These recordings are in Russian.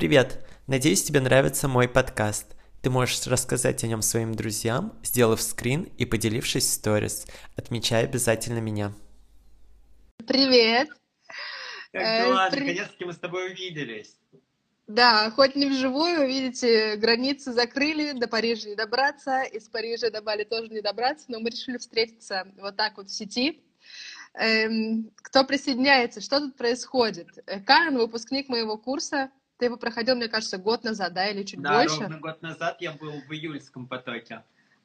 Привет! Надеюсь, тебе нравится мой подкаст. Ты можешь рассказать о нем своим друзьям, сделав скрин и поделившись в сторис. Отмечай обязательно меня. Привет! Как Э, дела? при- Наконец-таки мы с тобой увиделись. Да, хоть не вживую, видите, границы закрыли, до Парижа не добраться, из Парижа до Бали тоже не добраться, но мы решили встретиться вот так вот в сети. Эм, кто присоединяется? Что тут происходит? Э, Карен, выпускник моего курса, ты его проходил, мне кажется, год назад, да, или чуть Да, больше? ровно год назад я был в июльском потоке.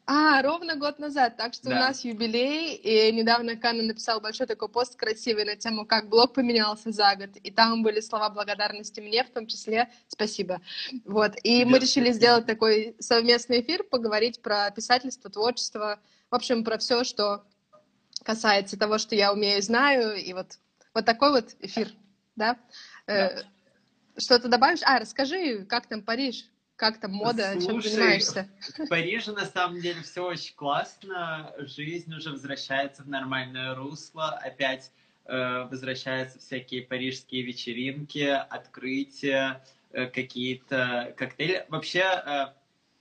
А, ровно год назад, так что у Да. нас юбилей, и недавно Канна написал большой такой пост красивый на тему, как блог поменялся за год, и там были слова благодарности мне, в том числе спасибо. Вот, и мы Да, решили спасибо. сделать такой совместный эфир, поговорить про писательство, творчество, в общем, про все, что касается того, что я умею и знаю, и вот, вот такой вот эфир, да? Э, Что-то добавишь? А, расскажи, как там Париж, как там мода, чем Слушай, занимаешься? В Париже на самом деле все очень классно, жизнь уже возвращается в нормальное русло, опять э, возвращаются всякие парижские вечеринки, открытия, э, какие-то коктейли. Вообще, э,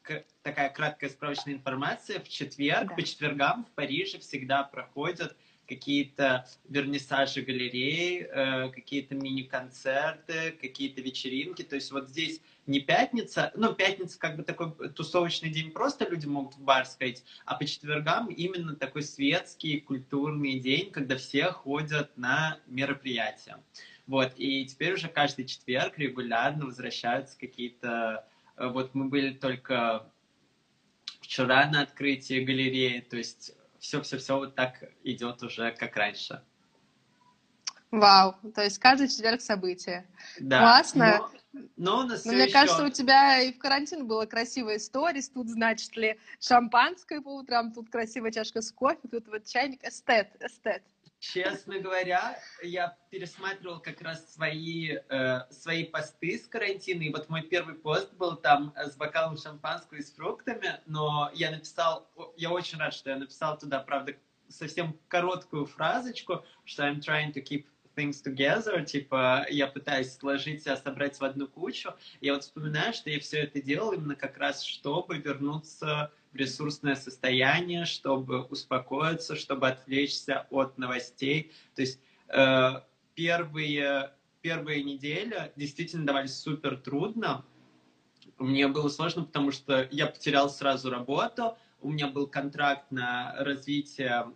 к- такая краткая справочная информация. В четверг, Да. по четвергам в Париже всегда проходят какие-то вернисажи галерей, э, какие-то мини-концерты, какие-то вечеринки. То есть вот здесь не пятница, ну, пятница как бы такой тусовочный день, просто люди могут в бар сходить, а по четвергам именно такой светский, культурный день, когда все ходят на мероприятия. Вот, и теперь уже каждый четверг регулярно возвращаются какие-то... э, Вот мы были только вчера на открытии галереи, то есть все-все-все вот так идет уже как раньше. Вау, то есть каждый четверг события. Да. Классно. Но, но у нас Но мне еще- кажется, у тебя и в карантин было красивая сторис. Тут, значит ли, шампанское по утрам, тут красивая чашка с кофе, тут вот чайник. Эстет, эстет. Честно говоря, я пересматривал как раз свои, э, свои посты с карантина, и вот мой первый пост был там э, с бокалом шампанского и с фруктами, но я написал, я очень рад, что я написал туда, правда, совсем короткую фразочку, что I'm trying to keep things together, типа я пытаюсь сложить себя, собрать в одну кучу. Я вот вспоминаю, что я все это делал именно как раз, чтобы вернуться в ресурсное состояние, чтобы успокоиться, чтобы отвлечься от новостей. То есть э, первые, первые недели действительно давались супер трудно. Мне было сложно, потому что я потерял сразу работу, у меня был контракт на развитие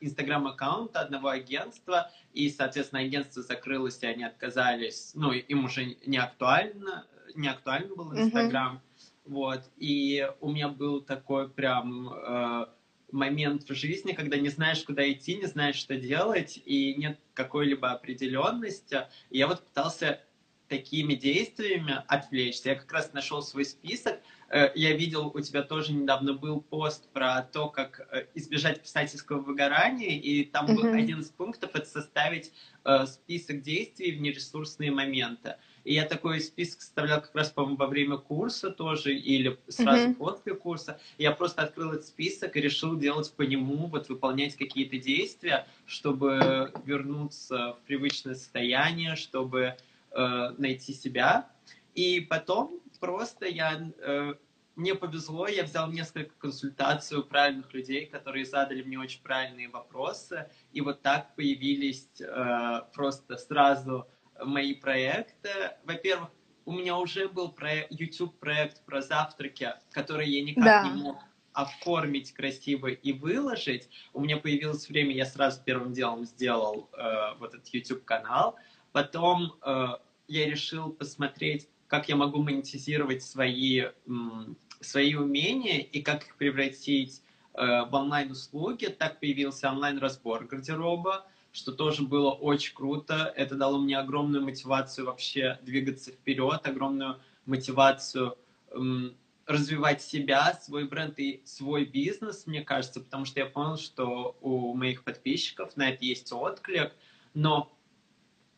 инстаграм-аккаунта одного агентства, и, соответственно, агентство закрылось, и они отказались, ну, им уже не актуально, не актуально был. Инстаграм, вот, и у меня был такой прям э, момент в жизни, когда не знаешь, куда идти, не знаешь, что делать, и нет какой-либо определенности, и я вот пытался такими действиями отвлечься. Я как раз нашел свой список. Э, Я видел, у тебя тоже недавно был пост про то, как э, избежать писательского выгорания, и там был Мгм. один из пунктов — это составить э, список действий в нересурсные моменты. И я такой список составлял как раз, по-моему, во время курса тоже, или сразу Мгм. после курса. Я просто открыл этот список и решил делать по нему, вот выполнять какие-то действия, чтобы вернуться в привычное состояние, чтобы э, найти себя. И потом просто я э, мне повезло, я взял несколько консультаций у правильных людей, которые задали мне очень правильные вопросы, и вот так появились э, просто сразу мои проекты. Во-первых, у меня уже был проект, YouTube проект про завтраки, который я никак Да. не мог оформить красиво и выложить. У меня появилось время, я сразу первым делом сделал э, вот этот YouTube канал. Потом э, я решил посмотреть, как я могу монетизировать свои, м, свои умения и как их превратить э, в онлайн-услуги. Так появился онлайн-разбор гардероба, что тоже было очень круто. Это дало мне огромную мотивацию вообще двигаться вперед, огромную мотивацию м, развивать себя, свой бренд и свой бизнес, мне кажется, потому что я понял, что у моих подписчиков на это есть отклик. Но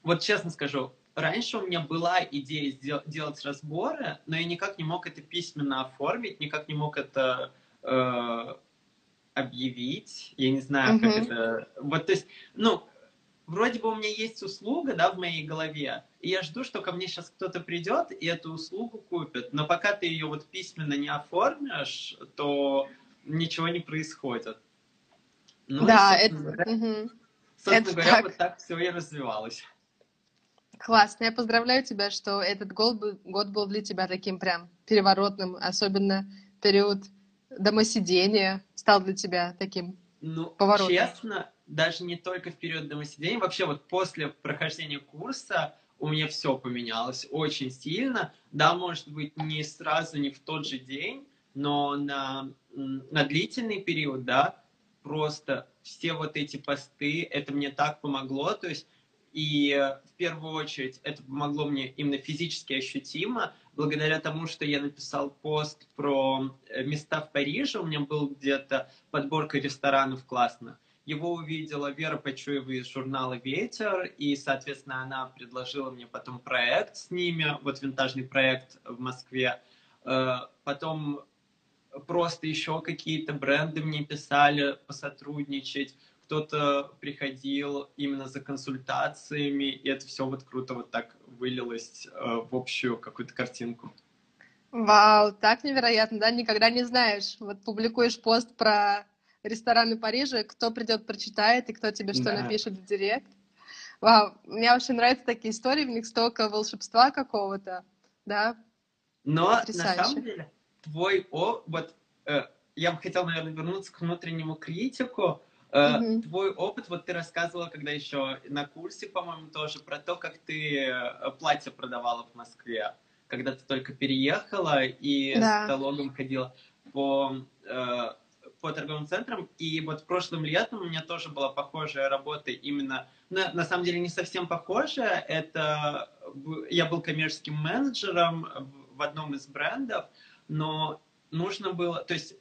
вот честно скажу, раньше у меня была идея сдел- делать разборы, но я никак не мог это письменно оформить, никак не мог это э, объявить. Я не знаю, как Мгм. это... Вот, то есть, ну, вроде бы у меня есть услуга, да, в моей голове, и я жду, что ко мне сейчас кто-то придет и эту услугу купит. Но пока ты ее вот письменно не оформишь, то ничего не происходит. Ну, да, это... Говоря, угу. Собственно это говоря, так. вот так все и развивалось. Классно. Я поздравляю тебя, что этот год был, год был для тебя таким прям переворотным, особенно период домосидения стал для тебя таким ну, поворотом. честно, даже не только в период домосидения, вообще вот после прохождения курса у меня все поменялось очень сильно. Да, может быть, не сразу, не в тот же день, но на, на длительный период, да, просто все вот эти посты, это мне так помогло, то есть и в первую очередь это помогло мне именно физически ощутимо, благодаря тому, что я написал пост про э, места в Париже, у меня был где-то подборка ресторанов классно. Его увидела Вера Почуева из журнала «Ветер», и, соответственно, она предложила мне потом проект с ними, вот винтажный проект в Москве. Э, потом просто еще какие-то бренды мне писали посотрудничать кто-то приходил именно за консультациями, и это все вот круто вот так вылилось э, в общую какую-то картинку. Вау, так невероятно, да? Никогда не знаешь. Вот публикуешь пост про рестораны Парижа, кто придет, прочитает, и кто тебе что да. напишет в директ. Вау, мне очень нравятся такие истории, в них столько волшебства какого-то, да? Но Потрясающе. на самом деле твой о, вот э, я бы хотел, наверное, вернуться к внутреннему критику. Mm-hmm. Твой опыт, вот ты рассказывала, когда еще на курсе, по-моему, тоже про то, как ты э, платье продавала в Москве, когда ты только переехала и да. с каталогом ходила по, э, по торговым центрам. И вот прошлым летом у меня тоже была похожая работа именно, на, на самом деле не совсем похожая, это я был коммерческим менеджером в одном из брендов, но нужно было, то есть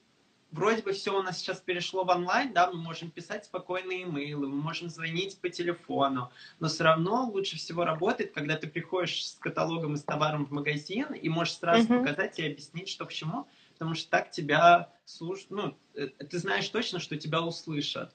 вроде бы все у нас сейчас перешло в онлайн, да, мы можем писать спокойные имейлы, мы можем звонить по телефону, но все равно лучше всего работает, когда ты приходишь с каталогом и с товаром в магазин и можешь сразу uh-huh. показать и объяснить, что к чему, потому что так тебя слушают, ну, э, ты знаешь точно, что тебя услышат.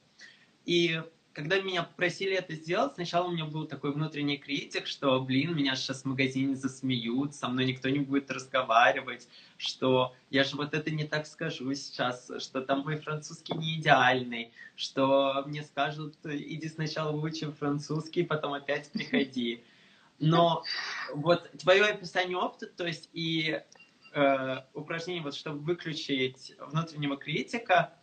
И когда меня попросили это сделать, сначала у меня был такой внутренний критик, что, блин, меня сейчас в магазине засмеют, со мной никто не будет разговаривать, что я же вот это не так скажу сейчас, что там мой французский не идеальный, что мне скажут, иди сначала выучи французский, потом опять приходи. Но вот твое описание опыта, то есть и э, упражнение, вот чтобы выключить внутреннего критика,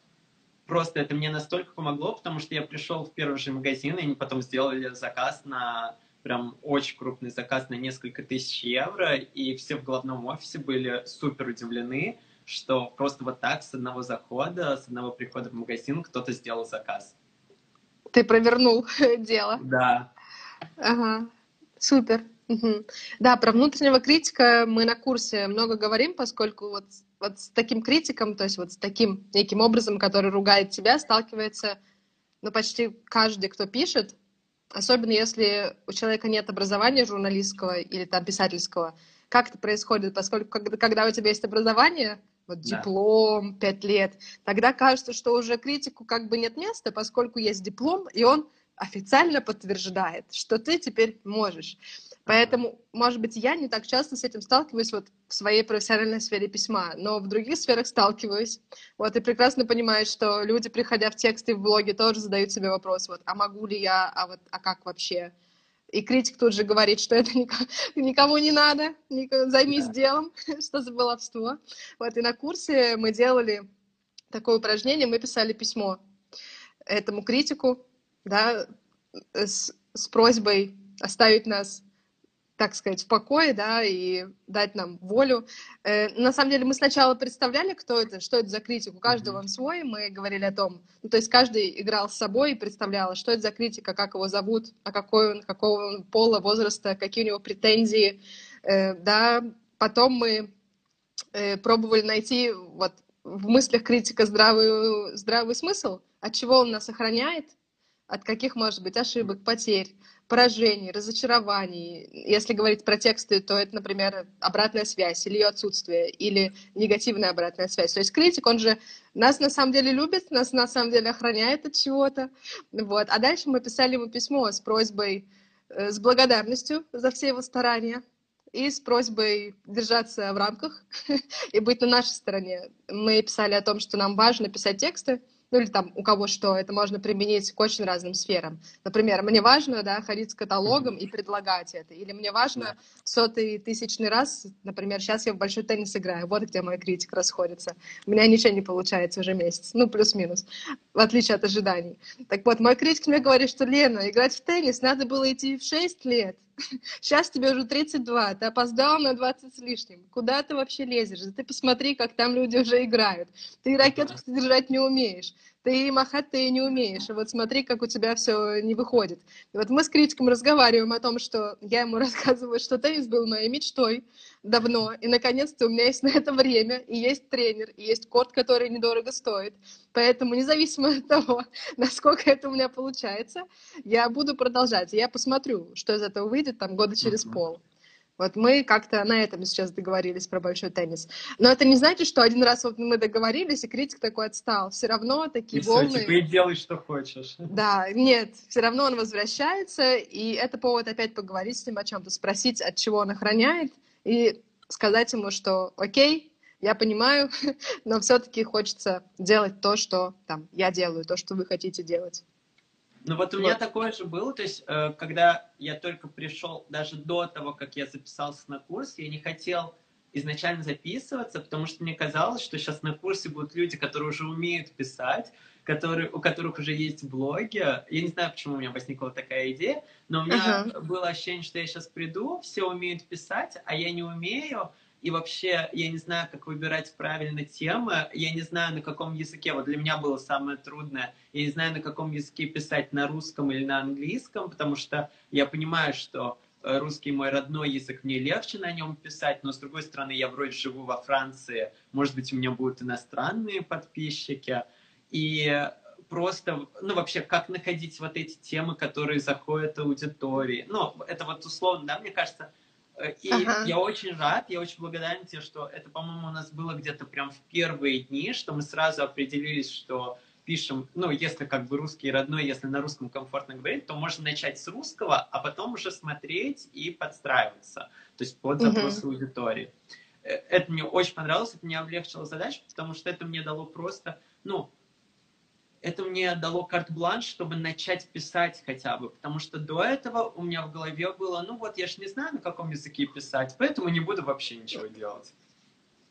просто это мне настолько помогло, потому что я пришел в первый же магазин, и они потом сделали заказ на прям очень крупный заказ на несколько тысяч евро, и все в главном офисе были супер удивлены, что просто вот так с одного захода, с одного прихода в магазин кто-то сделал заказ. Ты провернул дело. Да. Ага, супер. Угу. Да, про внутреннего критика мы на курсе много говорим, поскольку вот, вот с таким критиком, то есть вот с таким неким образом, который ругает тебя, сталкивается ну, почти каждый, кто пишет, особенно если у человека нет образования журналистского или там писательского. Как это происходит? Поскольку когда, когда у тебя есть образование, вот да. диплом, пять лет, тогда кажется, что уже критику как бы нет места, поскольку есть диплом, и он официально подтверждает, что ты теперь можешь. Поэтому, может быть, я не так часто с этим сталкиваюсь вот в своей профессиональной сфере письма, но в других сферах сталкиваюсь. Вот, и прекрасно понимаю, что люди, приходя в тексты в блоге, тоже задают себе вопрос, вот, а могу ли я, а вот, а как вообще? И критик тут же говорит, что это никому не надо, займись да. делом, что за баловство. Вот, и на курсе мы делали такое упражнение, мы писали письмо этому критику, да, с, с просьбой оставить нас так сказать, в покое, да, и дать нам волю. Э, на самом деле мы сначала представляли, кто это, что это за критик, у каждого он свой, мы говорили о том, ну, то есть каждый играл с собой и представлял, что это за критика, как его зовут, а какой он, какого он пола, возраста, какие у него претензии, э, да, потом мы э, пробовали найти вот в мыслях критика здравый, здравый смысл, от чего он нас охраняет, от каких может быть ошибок, потерь, поражений, разочарований. Если говорить про тексты, то это, например, обратная связь или ее отсутствие, или негативная обратная связь. То есть критик, он же нас на самом деле любит, нас на самом деле охраняет от чего-то. Вот. А дальше мы писали ему письмо с просьбой, э, с благодарностью за все его старания и с просьбой держаться в рамках и быть на нашей стороне. Мы писали о том, что нам важно писать тексты, ну или там у кого что, это можно применить к очень разным сферам. Например, мне важно, да, ходить с каталогом и предлагать это, или мне важно сотый тысячный раз, например, сейчас я в большой теннис играю, вот где мой критик расходится. У меня ничего не получается уже месяц, ну плюс-минус, в отличие от ожиданий. Так вот, мой критик мне говорит, что, Лена, играть в теннис надо было идти в 6 лет, Сейчас тебе уже 32, ты опоздал на 20 с лишним. Куда ты вообще лезешь? Ты посмотри, как там люди уже играют. Ты ракетку держать не умеешь ты махать ты не умеешь, и вот смотри, как у тебя все не выходит. И вот мы с критиком разговариваем о том, что я ему рассказываю, что теннис был моей мечтой давно, и наконец-то у меня есть на это время, и есть тренер, и есть корт, который недорого стоит. Поэтому независимо от того, насколько это у меня получается, я буду продолжать. Я посмотрю, что из этого выйдет там года через пол. Вот мы как-то на этом сейчас договорились про большой теннис. Но это не значит, что один раз вот мы договорились, и критик такой отстал. Все равно такие и волны... Все, типа, и делай, что хочешь. Да, нет, все равно он возвращается, и это повод опять поговорить с ним о чем-то, спросить, от чего он охраняет, и сказать ему, что окей, я понимаю, но все-таки хочется делать то, что там я делаю, то, что вы хотите делать. Ну вот у меня такое же было, то есть, э, когда я только пришел, даже до того, как я записался на курс, я не хотел изначально записываться, потому что мне казалось, что сейчас на курсе будут люди, которые уже умеют писать, которые, у которых уже есть блоги. Я не знаю, почему у меня возникла такая идея, но у меня uh-huh. было ощущение, что я сейчас приду, все умеют писать, а я не умею, и вообще я не знаю, как выбирать правильно темы, я не знаю, на каком языке, вот для меня было самое трудное, я не знаю, на каком языке писать, на русском или на английском, потому что я понимаю, что э, русский мой родной язык, мне легче на нем писать, но с другой стороны, я вроде живу во Франции, может быть, у меня будут иностранные подписчики, и просто, ну, вообще, как находить вот эти темы, которые заходят аудитории. Ну, это вот условно, да, мне кажется, и ага. я очень рад, я очень благодарен тебе, что это, по-моему, у нас было где-то прям в первые дни, что мы сразу определились, что пишем, ну, если как бы русский родной, если на русском комфортно говорить, то можно начать с русского, а потом уже смотреть и подстраиваться, то есть под запросы угу. аудитории. Э, это мне очень понравилось, это мне облегчило задачу, потому что это мне дало просто, ну, это мне дало карт-бланш, чтобы начать писать хотя бы, потому что до этого у меня в голове было, ну вот я ж не знаю, на каком языке писать, поэтому не буду вообще ничего делать.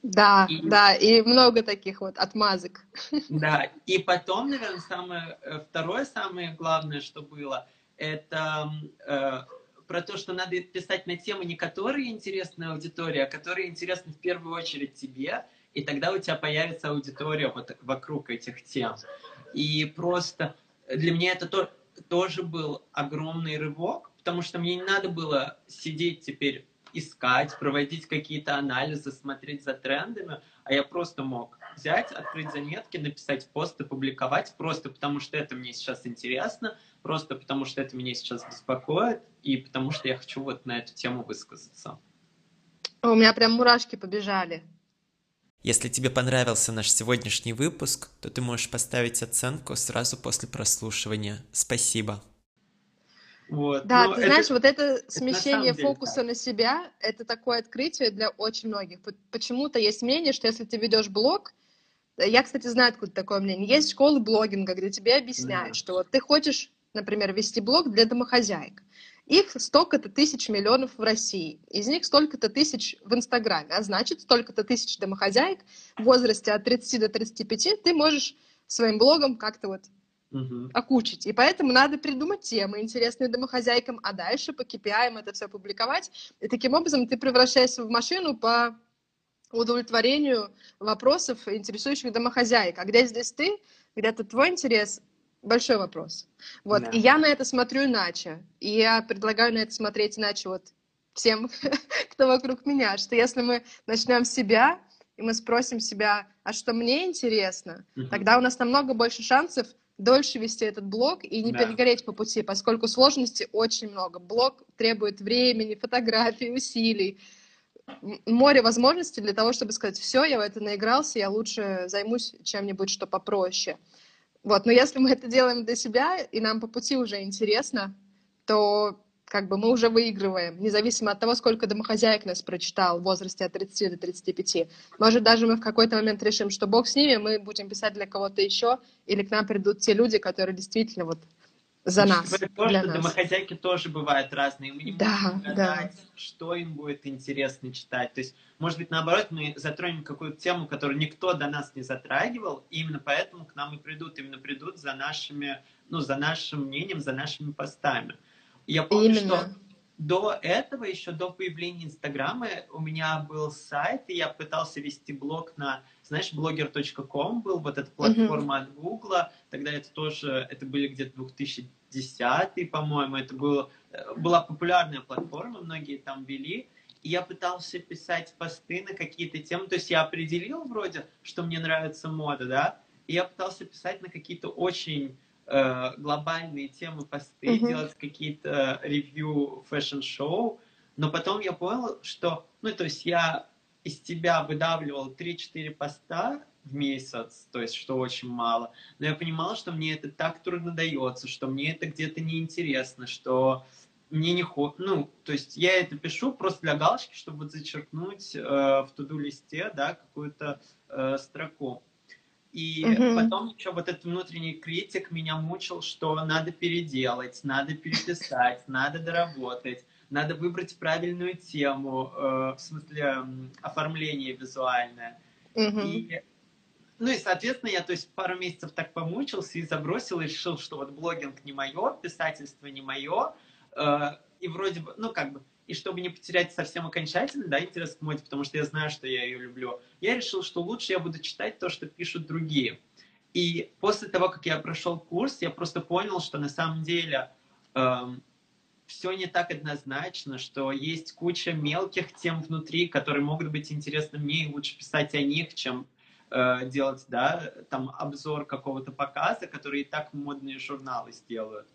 Да, и, да, и много таких вот отмазок. Да, и потом, наверное, самое, э, второе самое главное, что было, это э, про то, что надо писать на темы, не которые интересны аудитории, а которые интересны в первую очередь тебе, и тогда у тебя появится аудитория вот вокруг этих тем. И просто для меня это то, тоже был огромный рывок, потому что мне не надо было сидеть теперь искать, проводить какие-то анализы, смотреть за трендами, а я просто мог взять, открыть заметки, написать пост и публиковать, просто потому что это мне сейчас интересно, просто потому что это меня сейчас беспокоит, и потому что я хочу вот на эту тему высказаться. У меня прям мурашки побежали. Если тебе понравился наш сегодняшний выпуск, то ты можешь поставить оценку сразу после прослушивания. Спасибо. Вот. Да, Но ты это, знаешь, вот это смещение это на фокуса деле, на себя, это такое открытие для очень многих. Почему-то есть мнение, что если ты ведешь блог, я, кстати, знаю, откуда такое мнение. Есть школы блогинга, где тебе объясняют, да. что вот ты хочешь, например, вести блог для домохозяек. Их столько-то тысяч миллионов в России. Из них столько-то тысяч в Инстаграме. А значит, столько-то тысяч домохозяек в возрасте от 30 до 35 ты можешь своим блогом как-то вот угу. окучить. И поэтому надо придумать темы, интересные домохозяйкам, а дальше по KPI это все публиковать. И таким образом ты превращаешься в машину по удовлетворению вопросов, интересующих домохозяек. А где здесь ты, где-то твой интерес, большой вопрос. Вот, да. и я на это смотрю иначе. И я предлагаю на это смотреть иначе вот всем, кто вокруг меня, что если мы начнем с себя, и мы спросим себя, а что мне интересно, угу. тогда у нас намного больше шансов дольше вести этот блог и не да. перегореть по пути, поскольку сложностей очень много. Блог требует времени, фотографий, усилий, море возможностей для того, чтобы сказать, все, я в это наигрался, я лучше займусь чем-нибудь, что попроще. Вот, но если мы это делаем для себя, и нам по пути уже интересно, то как бы мы уже выигрываем, независимо от того, сколько домохозяек нас прочитал в возрасте от 30 до 35. Может, даже мы в какой-то момент решим, что бог с ними, мы будем писать для кого-то еще, или к нам придут те люди, которые действительно вот за нас. То, для что нас. домохозяйки тоже бывают разные. Мы не да, можем гадать, да. что им будет интересно читать. То есть, может быть, наоборот, мы затронем какую-то тему, которую никто до нас не затрагивал, и именно поэтому к нам и придут, именно придут за нашими, ну, за нашим мнением, за нашими постами. Я помню, Именно. что до этого, еще до появления Инстаграма, у меня был сайт, и я пытался вести блог на, знаешь, blogger.com был, вот эта платформа mm-hmm. от Гугла, тогда это тоже, это были где-то 2010 по-моему, это было, была популярная платформа, многие там вели, и я пытался писать посты на какие-то темы, то есть я определил вроде, что мне нравится мода, да, и я пытался писать на какие-то очень э, глобальные темы посты, mm-hmm. делать какие-то review fashion show, но потом я понял, что, ну, то есть я из себя выдавливал 3-4 поста в месяц, то есть что очень мало, но я понимал, что мне это так трудно дается, что мне это где-то неинтересно, что мне не ход, ну, то есть я это пишу просто для галочки, чтобы вот зачеркнуть э, в to-do листе, да, какую-то э, строку. И угу. потом еще вот этот внутренний критик меня мучил, что надо переделать, надо переписать, надо доработать, надо выбрать правильную тему, э, в смысле оформление визуальное. Угу. И, ну и, соответственно, я то есть пару месяцев так помучился и забросил, и решил, что вот блогинг не мое, писательство не мое, э, и вроде бы, ну как бы, и чтобы не потерять совсем окончательно, да, интерес к моде, потому что я знаю, что я ее люблю, я решил, что лучше я буду читать то, что пишут другие. И после того, как я прошел курс, я просто понял, что на самом деле эм, все не так однозначно, что есть куча мелких тем внутри, которые могут быть интересны мне, и лучше писать о них, чем э, делать, да, там обзор какого-то показа, который и так модные журналы сделают.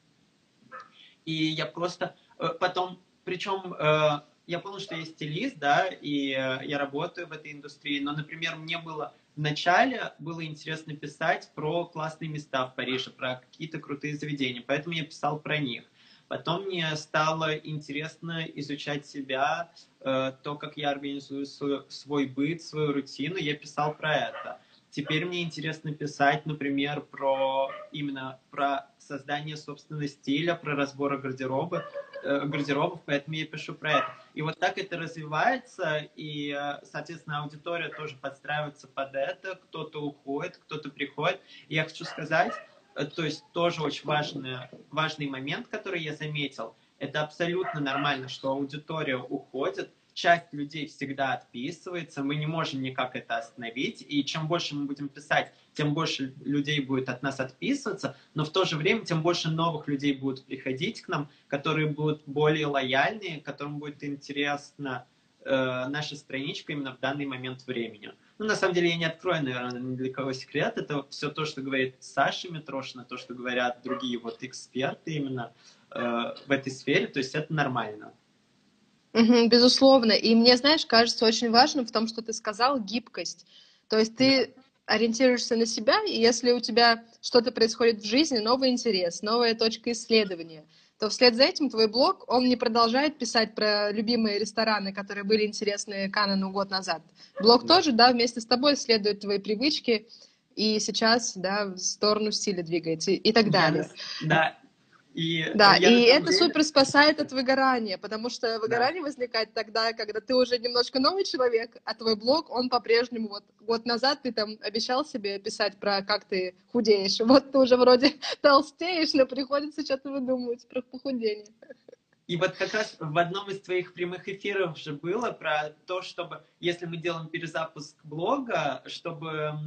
И я просто э, потом причем э, я понял, что я стилист, да, и я работаю в этой индустрии, но, например, мне было вначале было интересно писать про классные места в Париже, про какие-то крутые заведения, поэтому я писал про них. Потом мне стало интересно изучать себя, э, то, как я организую свой, быт, свою рутину, я писал про это. Теперь мне интересно писать, например, про именно про создание собственного стиля, про разбор гардероба, э, гардеробов, поэтому я пишу про это. И вот так это развивается, и, э, соответственно, аудитория тоже подстраивается под это, кто-то уходит, кто-то приходит. И я хочу сказать, то есть тоже очень важный, важный момент, который я заметил, это абсолютно нормально, что аудитория уходит, часть людей всегда отписывается, мы не можем никак это остановить, и чем больше мы будем писать, тем больше людей будет от нас отписываться, но в то же время тем больше новых людей будут приходить к нам, которые будут более лояльные, которым будет интересна э, наша страничка именно в данный момент времени. Ну, на самом деле, я не открою, наверное, ни для кого секрет. Это все то, что говорит Саша Митрошина, то, что говорят другие вот эксперты именно э, в этой сфере. То есть это нормально. Угу, безусловно. И мне, знаешь, кажется очень важным в том, что ты сказал, гибкость. То есть ты ориентируешься на себя, и если у тебя что-то происходит в жизни, новый интерес, новая точка исследования, то вслед за этим твой блог, он не продолжает писать про любимые рестораны, которые были интересны Канану год назад. Блог да. тоже, да, вместе с тобой исследует твои привычки, и сейчас, да, в сторону стиля двигается и, и так далее. Да, и да, и это деле... супер спасает от выгорания, потому что выгорание да. возникает тогда, когда ты уже немножко новый человек, а твой блог, он по-прежнему, вот год назад ты там обещал себе писать про как ты худеешь, вот ты уже вроде толстеешь, но приходится что-то выдумывать про похудение. И вот как раз в одном из твоих прямых эфиров же было про то, чтобы, если мы делаем перезапуск блога, чтобы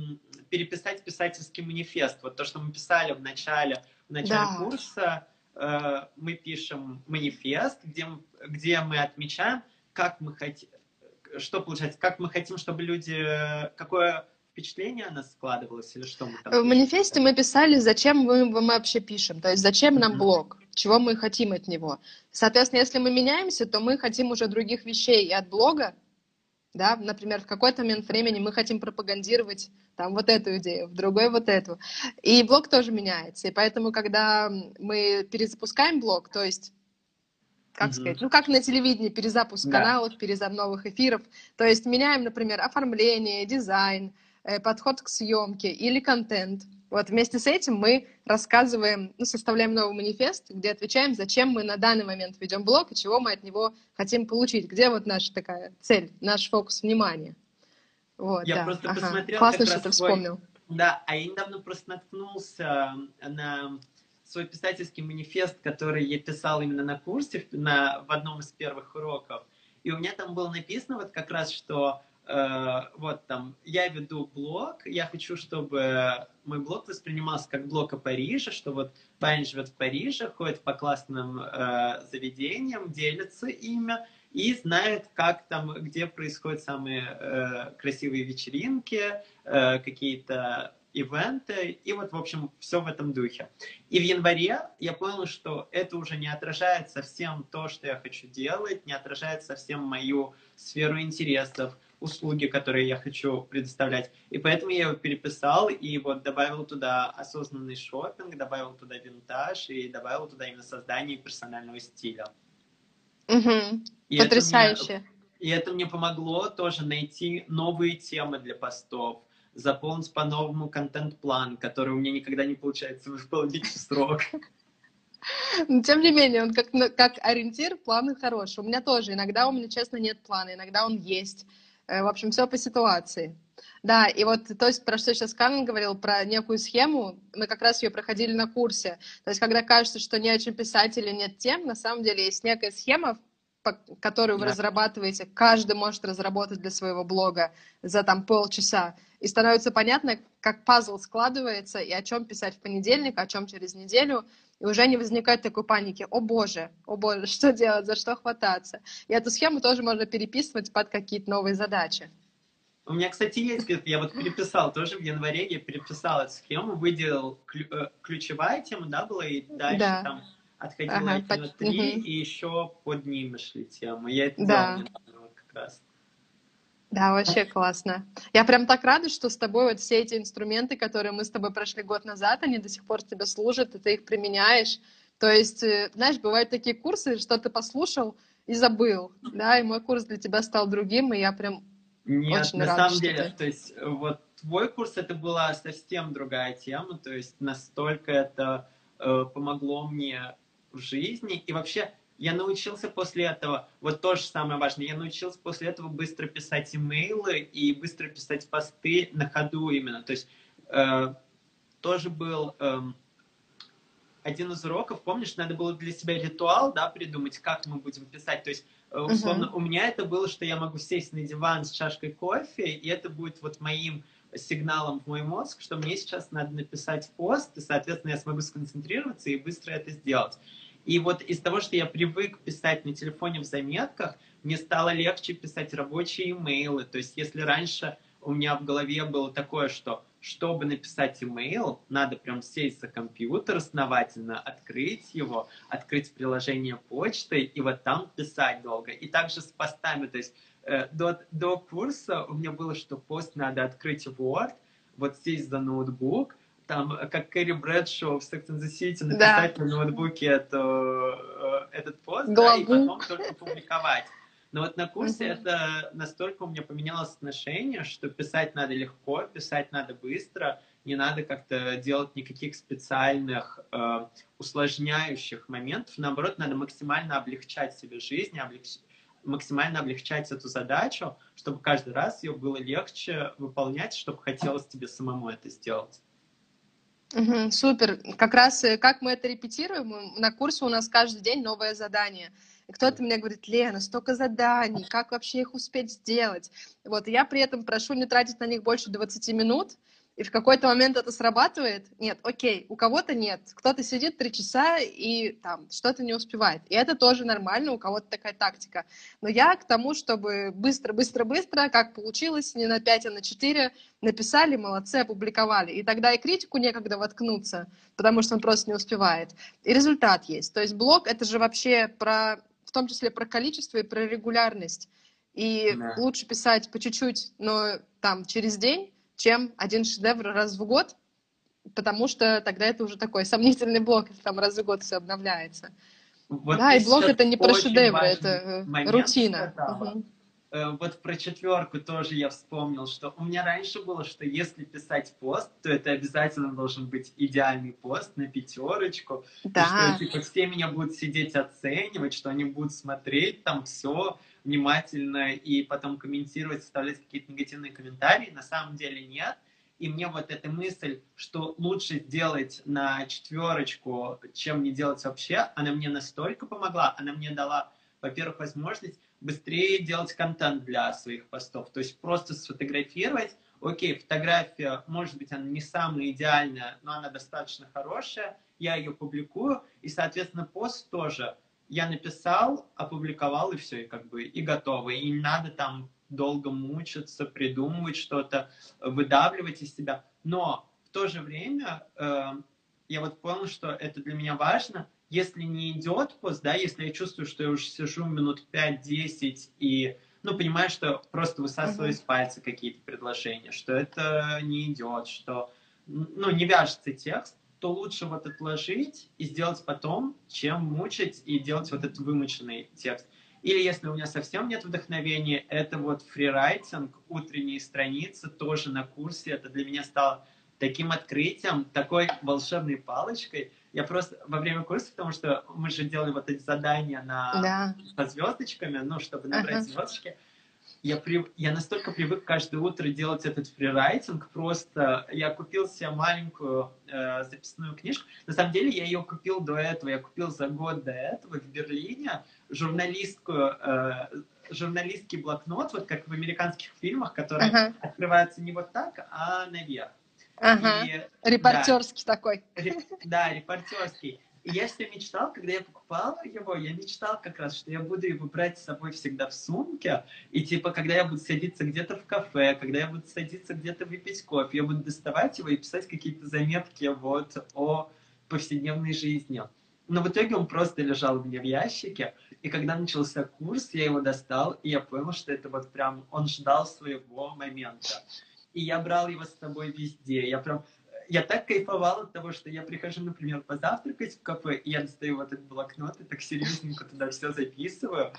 переписать писательский манифест. Вот то, что мы писали в начале, в начале да. курса, мы пишем манифест, где, где мы отмечаем, как мы хотим, что получается, как мы хотим, чтобы люди, какое впечатление о нас складывалось или что мы там? В манифесте мы писали, зачем мы, мы вообще пишем, то есть зачем нам блог, чего мы хотим от него. Соответственно, если мы меняемся, то мы хотим уже других вещей и от блога, да, например, в какой-то момент времени мы хотим пропагандировать там вот эту идею, в другой вот эту. И блог тоже меняется. И поэтому, когда мы перезапускаем блог, то есть как mm-hmm. сказать, ну как на телевидении, перезапуск да. каналов, перезапуск новых эфиров. То есть меняем, например, оформление, дизайн, э, подход к съемке или контент. Вот вместе с этим мы рассказываем, ну, составляем новый манифест, где отвечаем, зачем мы на данный момент ведем блог и чего мы от него хотим получить, где вот наша такая цель, наш фокус внимания. Вот, я да. просто ага. посмотрел. Классно, что ты вспомнил. Да, а я недавно просто наткнулся на свой писательский манифест, который я писал именно на курсе, на, в одном из первых уроков. И у меня там было написано вот как раз, что вот там я веду блог, я хочу, чтобы мой блог воспринимался как блог о Париже, что вот парень живет в Париже, ходит по классным э, заведениям, делится ими и знает, как там, где происходят самые э, красивые вечеринки, э, какие-то ивенты, и вот, в общем, все в этом духе. И в январе я понял, что это уже не отражает совсем то, что я хочу делать, не отражает совсем мою сферу интересов, услуги, которые я хочу предоставлять. И поэтому я его переписал и вот добавил туда осознанный шопинг, добавил туда винтаж и добавил туда именно создание персонального стиля. Угу. И Потрясающе. Это мне, и это мне помогло тоже найти новые темы для постов, заполнить по-новому контент-план, который у меня никогда не получается выполнить в срок. Но тем не менее, он как, как ориентир, планы хорошие. У меня тоже. Иногда у меня, честно, нет плана, иногда он есть. Э, в общем, все по ситуации. Да, и вот то есть про что сейчас Карен говорил, про некую схему, мы как раз ее проходили на курсе. То есть когда кажется, что не о чем писать или нет тем, на самом деле есть некая схема, которую вы да. разрабатываете, каждый может разработать для своего блога за там полчаса. И становится понятно, как пазл складывается, и о чем писать в понедельник, о чем через неделю. И уже не возникает такой паники. О боже, о боже, что делать, за что хвататься. И эту схему тоже можно переписывать под какие-то новые задачи. У меня, кстати, есть, я вот переписал, тоже в январе я переписал эту схему, выделил э, ключевая тема, да, была, и дальше да. там отходила ага, эти под... три, угу. и еще под ними шли темы. Я это да. делал как раз. Да, вообще классно. Я прям так рада, что с тобой вот все эти инструменты, которые мы с тобой прошли год назад, они до сих пор тебе служат, и ты их применяешь. То есть, э, знаешь, бывают такие курсы, что ты послушал и забыл, да, и мой курс для тебя стал другим, и я прям Нет, очень на рада, самом деле, ты... то есть вот твой курс это была совсем другая тема, то есть настолько это э, помогло мне в жизни. И вообще я научился после этого, вот то же самое важное, я научился после этого быстро писать имейлы и быстро писать посты на ходу именно. То есть э, тоже был э, один из уроков, помнишь, надо было для себя ритуал, да, придумать, как мы будем писать. То есть, э, условно, uh-huh. у меня это было, что я могу сесть на диван с чашкой кофе, и это будет вот моим сигналом в мой мозг, что мне сейчас надо написать пост, и, соответственно, я смогу сконцентрироваться и быстро это сделать. И вот из того, что я привык писать на телефоне в заметках, мне стало легче писать рабочие имейлы. То есть если раньше у меня в голове было такое, что чтобы написать имейл, надо прям сесть за компьютер основательно, открыть его, открыть приложение почты и вот там писать долго. И также с постами, то есть э, до, до курса у меня было, что пост надо открыть в Word, вот сесть за ноутбук, там, как Кэрри Брэдшоу в Sex and the City, написать да. на ноутбуке это, э, этот пост, да, и потом только публиковать. Но вот на курсе это настолько у меня поменялось отношение, что писать надо легко, писать надо быстро, не надо как-то делать никаких специальных э, усложняющих моментов. Наоборот, надо максимально облегчать себе жизнь, облегч... максимально облегчать эту задачу, чтобы каждый раз ее было легче выполнять, чтобы хотелось тебе самому это сделать. Угу, супер. Как раз э, как мы это репетируем, на курсе у нас каждый день новое задание. И кто-то мне говорит, Лена, столько заданий, как вообще их успеть сделать? Вот, я при этом прошу не тратить на них больше 20 минут, и в какой-то момент это срабатывает. Нет, окей, у кого-то нет. Кто-то сидит три часа и там что-то не успевает. И это тоже нормально, у кого-то такая тактика. Но я к тому, чтобы быстро-быстро-быстро, как получилось, не на 5, а на 4, написали, молодцы, опубликовали. И тогда и критику некогда воткнуться, потому что он просто не успевает. И результат есть. То есть блог — это же вообще про, в том числе про количество и про регулярность. И да. лучше писать по чуть-чуть, но там через день, чем один шедевр раз в год, потому что тогда это уже такой сомнительный блок, если там раз в год все обновляется. Вот да, и блок это не про шедевры, это рутина. Угу. Вот про четверку тоже я вспомнил, что у меня раньше было, что если писать пост, то это обязательно должен быть идеальный пост на пятерочку. Да. И что типа, все меня будут сидеть оценивать, что они будут смотреть там все, внимательно и потом комментировать, составлять какие-то негативные комментарии. На самом деле нет. И мне вот эта мысль, что лучше сделать на четверочку, чем не делать вообще, она мне настолько помогла, она мне дала, во-первых, возможность быстрее делать контент для своих постов. То есть просто сфотографировать, окей, фотография, может быть, она не самая идеальная, но она достаточно хорошая, я ее публикую, и, соответственно, пост тоже я написал, опубликовал и все, и как бы и готово. И не надо там долго мучиться, придумывать что-то, выдавливать из себя. Но в то же время э, я вот понял, что это для меня важно. Если не идет пост, да, если я чувствую, что я уже сижу минут 5-10 и ну, понимаю, что просто высасываю из пальца какие-то предложения, что это не идет, что ну, не вяжется текст, то лучше вот отложить и сделать потом, чем мучить и делать вот этот вымученный текст. Или если у меня совсем нет вдохновения, это вот фрирайтинг, утренние страницы, тоже на курсе. Это для меня стало таким открытием, такой волшебной палочкой. Я просто во время курса, потому что мы же делали вот эти задания на, да. со звездочками, ну, чтобы набрать uh-huh. звездочки я, при... я настолько привык каждое утро делать этот фрирайтинг, просто я купил себе маленькую э, записную книжку. На самом деле я ее купил до этого, я купил за год до этого в Берлине журналистскую, э, журналистский блокнот, вот как в американских фильмах, которые uh-huh. открываются не вот так, а наверх. Ага. И, репортерский да, такой. Ре, да, репортерский. И я все мечтал, когда я покупал его, я мечтал как раз, что я буду его брать с собой всегда в сумке, и типа, когда я буду садиться где-то в кафе, когда я буду садиться где-то выпить кофе, я буду доставать его и писать какие-то заметки вот о повседневной жизни. Но в итоге он просто лежал у меня в ящике, и когда начался курс, я его достал, и я понял, что это вот прям, он ждал своего момента. И я брал его с собой везде, я прям я так кайфовал от того, что я прихожу, например, позавтракать в кафе, и я достаю вот этот блокнот и так серьезненько туда все записываю.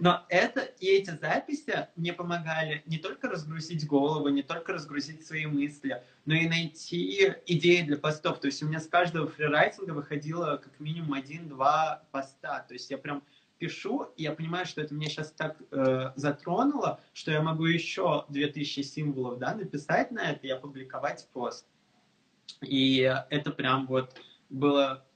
Но это и эти записи мне помогали не только разгрузить голову, не только разгрузить свои мысли, но и найти идеи для постов. То есть у меня с каждого фрирайтинга выходило как минимум один-два поста. То есть я прям пишу, и я понимаю, что это меня сейчас так э, затронуло, что я могу еще 2000 символов да, написать на это и опубликовать пост. И это прям вот было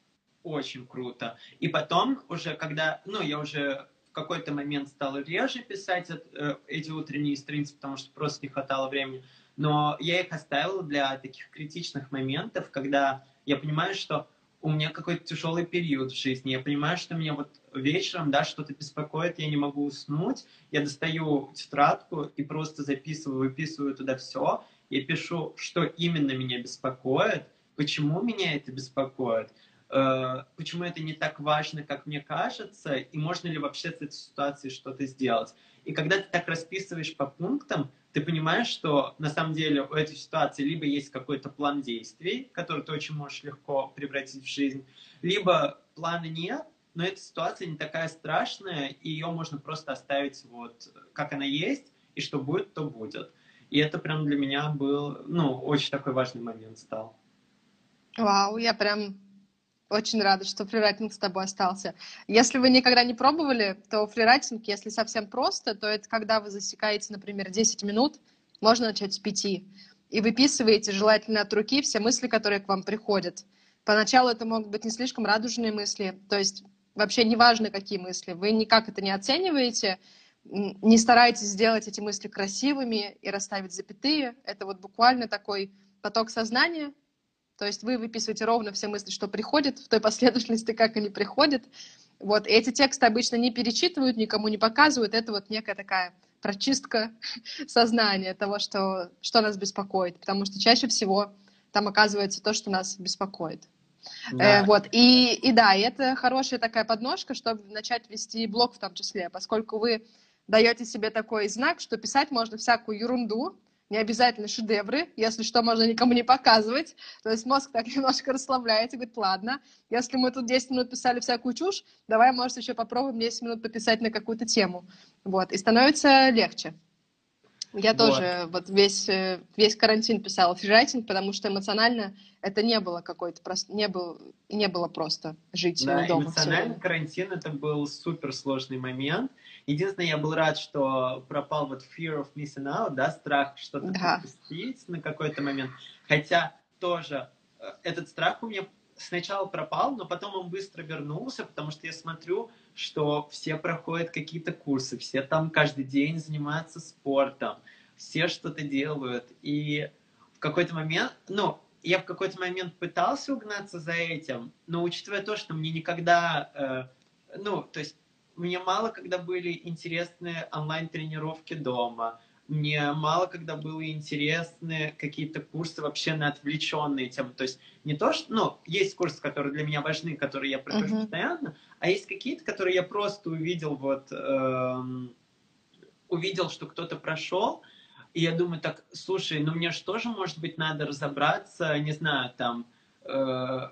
очень круто. И потом уже, когда, ну, я уже в какой-то момент стал реже писать э, эти утренние страницы, потому что просто не хватало времени. Но я их оставил для таких критичных моментов, когда я понимаю, что у меня какой-то тяжелый период в жизни. Я понимаю, что меня вот вечером, да, что-то беспокоит, я не могу уснуть. Я достаю тетрадку и просто записываю, выписываю туда все я пишу, что именно меня беспокоит, почему меня это беспокоит, э, почему это не так важно, как мне кажется, и можно ли вообще с этой ситуацией что-то сделать. И когда ты так расписываешь по пунктам, ты понимаешь, что на самом деле у этой ситуации либо есть какой-то план действий, который ты очень можешь легко превратить в жизнь, либо плана нет, но эта ситуация не такая страшная, и ее можно просто оставить вот как она есть, и что будет, то будет. И это прям для меня был, ну, очень такой важный момент стал. Вау, я прям очень рада, что фрирайтинг с тобой остался. Если вы никогда не пробовали, то фрирайтинг, если совсем просто, то это когда вы засекаете, например, 10 минут, можно начать с 5, и выписываете желательно от руки все мысли, которые к вам приходят. Поначалу это могут быть не слишком радужные мысли, то есть вообще неважно, какие мысли, вы никак это не оцениваете, не старайтесь сделать эти мысли красивыми и расставить запятые. Это вот буквально такой поток сознания, то есть вы выписываете ровно все мысли, что приходят, в той последовательности, как они приходят. Вот, и эти тексты обычно не перечитывают, никому не показывают. Это вот некая такая прочистка сознания того, что, что нас беспокоит. Потому что чаще всего там оказывается то, что нас беспокоит. Да. Э, вот, и, и да, и это хорошая такая подножка, чтобы начать вести блог в том числе, поскольку вы даете себе такой знак, что писать можно всякую ерунду, не обязательно шедевры, если что, можно никому не показывать. То есть мозг так немножко расслабляется, говорит, ладно, если мы тут 10 минут писали всякую чушь, давай, может, еще попробуем 10 минут пописать на какую-то тему. Вот, и становится легче. Я вот. тоже вот весь, э, весь карантин писала фрирайтинг, потому что эмоционально это не было какой-то просто, не, был, не было просто жить да, дома. эмоционально карантин это был супер сложный момент. Единственное, я был рад, что пропал вот fear of missing out, да, страх что-то да. пропустить на какой-то момент. Хотя тоже э, этот страх у меня сначала пропал, но потом он быстро вернулся, потому что я смотрю, что все проходят какие-то курсы, все там каждый день занимаются спортом, все что-то делают. И в какой-то момент, ну, я в какой-то момент пытался угнаться за этим, но учитывая то, что мне никогда, э, ну, то есть мне мало когда были интересные онлайн-тренировки дома, мне мало когда было интересны какие-то курсы вообще на отвлеченные темы. То есть не то, что... Ну, есть курсы, которые для меня важны, которые я прохожу uh-huh. постоянно, а есть какие-то, которые я просто увидел вот... Эм, увидел, что кто-то прошел, и я думаю, так, слушай, ну мне же тоже, может быть, надо разобраться, не знаю, там... Э,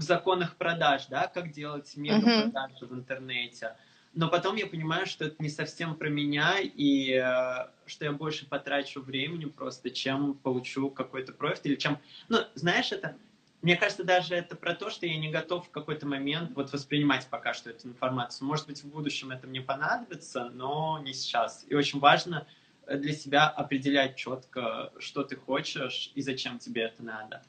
в законах продаж, да, как делать мега-продажи uh-huh. в интернете но потом я понимаю, что это не совсем про меня, и э, что я больше потрачу времени просто, чем получу какой-то профит, или чем... Ну, знаешь, это... Мне кажется, даже это про то, что я не готов в какой-то момент вот воспринимать пока что эту информацию. Может быть, в будущем это мне понадобится, но не сейчас. И очень важно для себя определять четко, что ты хочешь и зачем тебе это надо.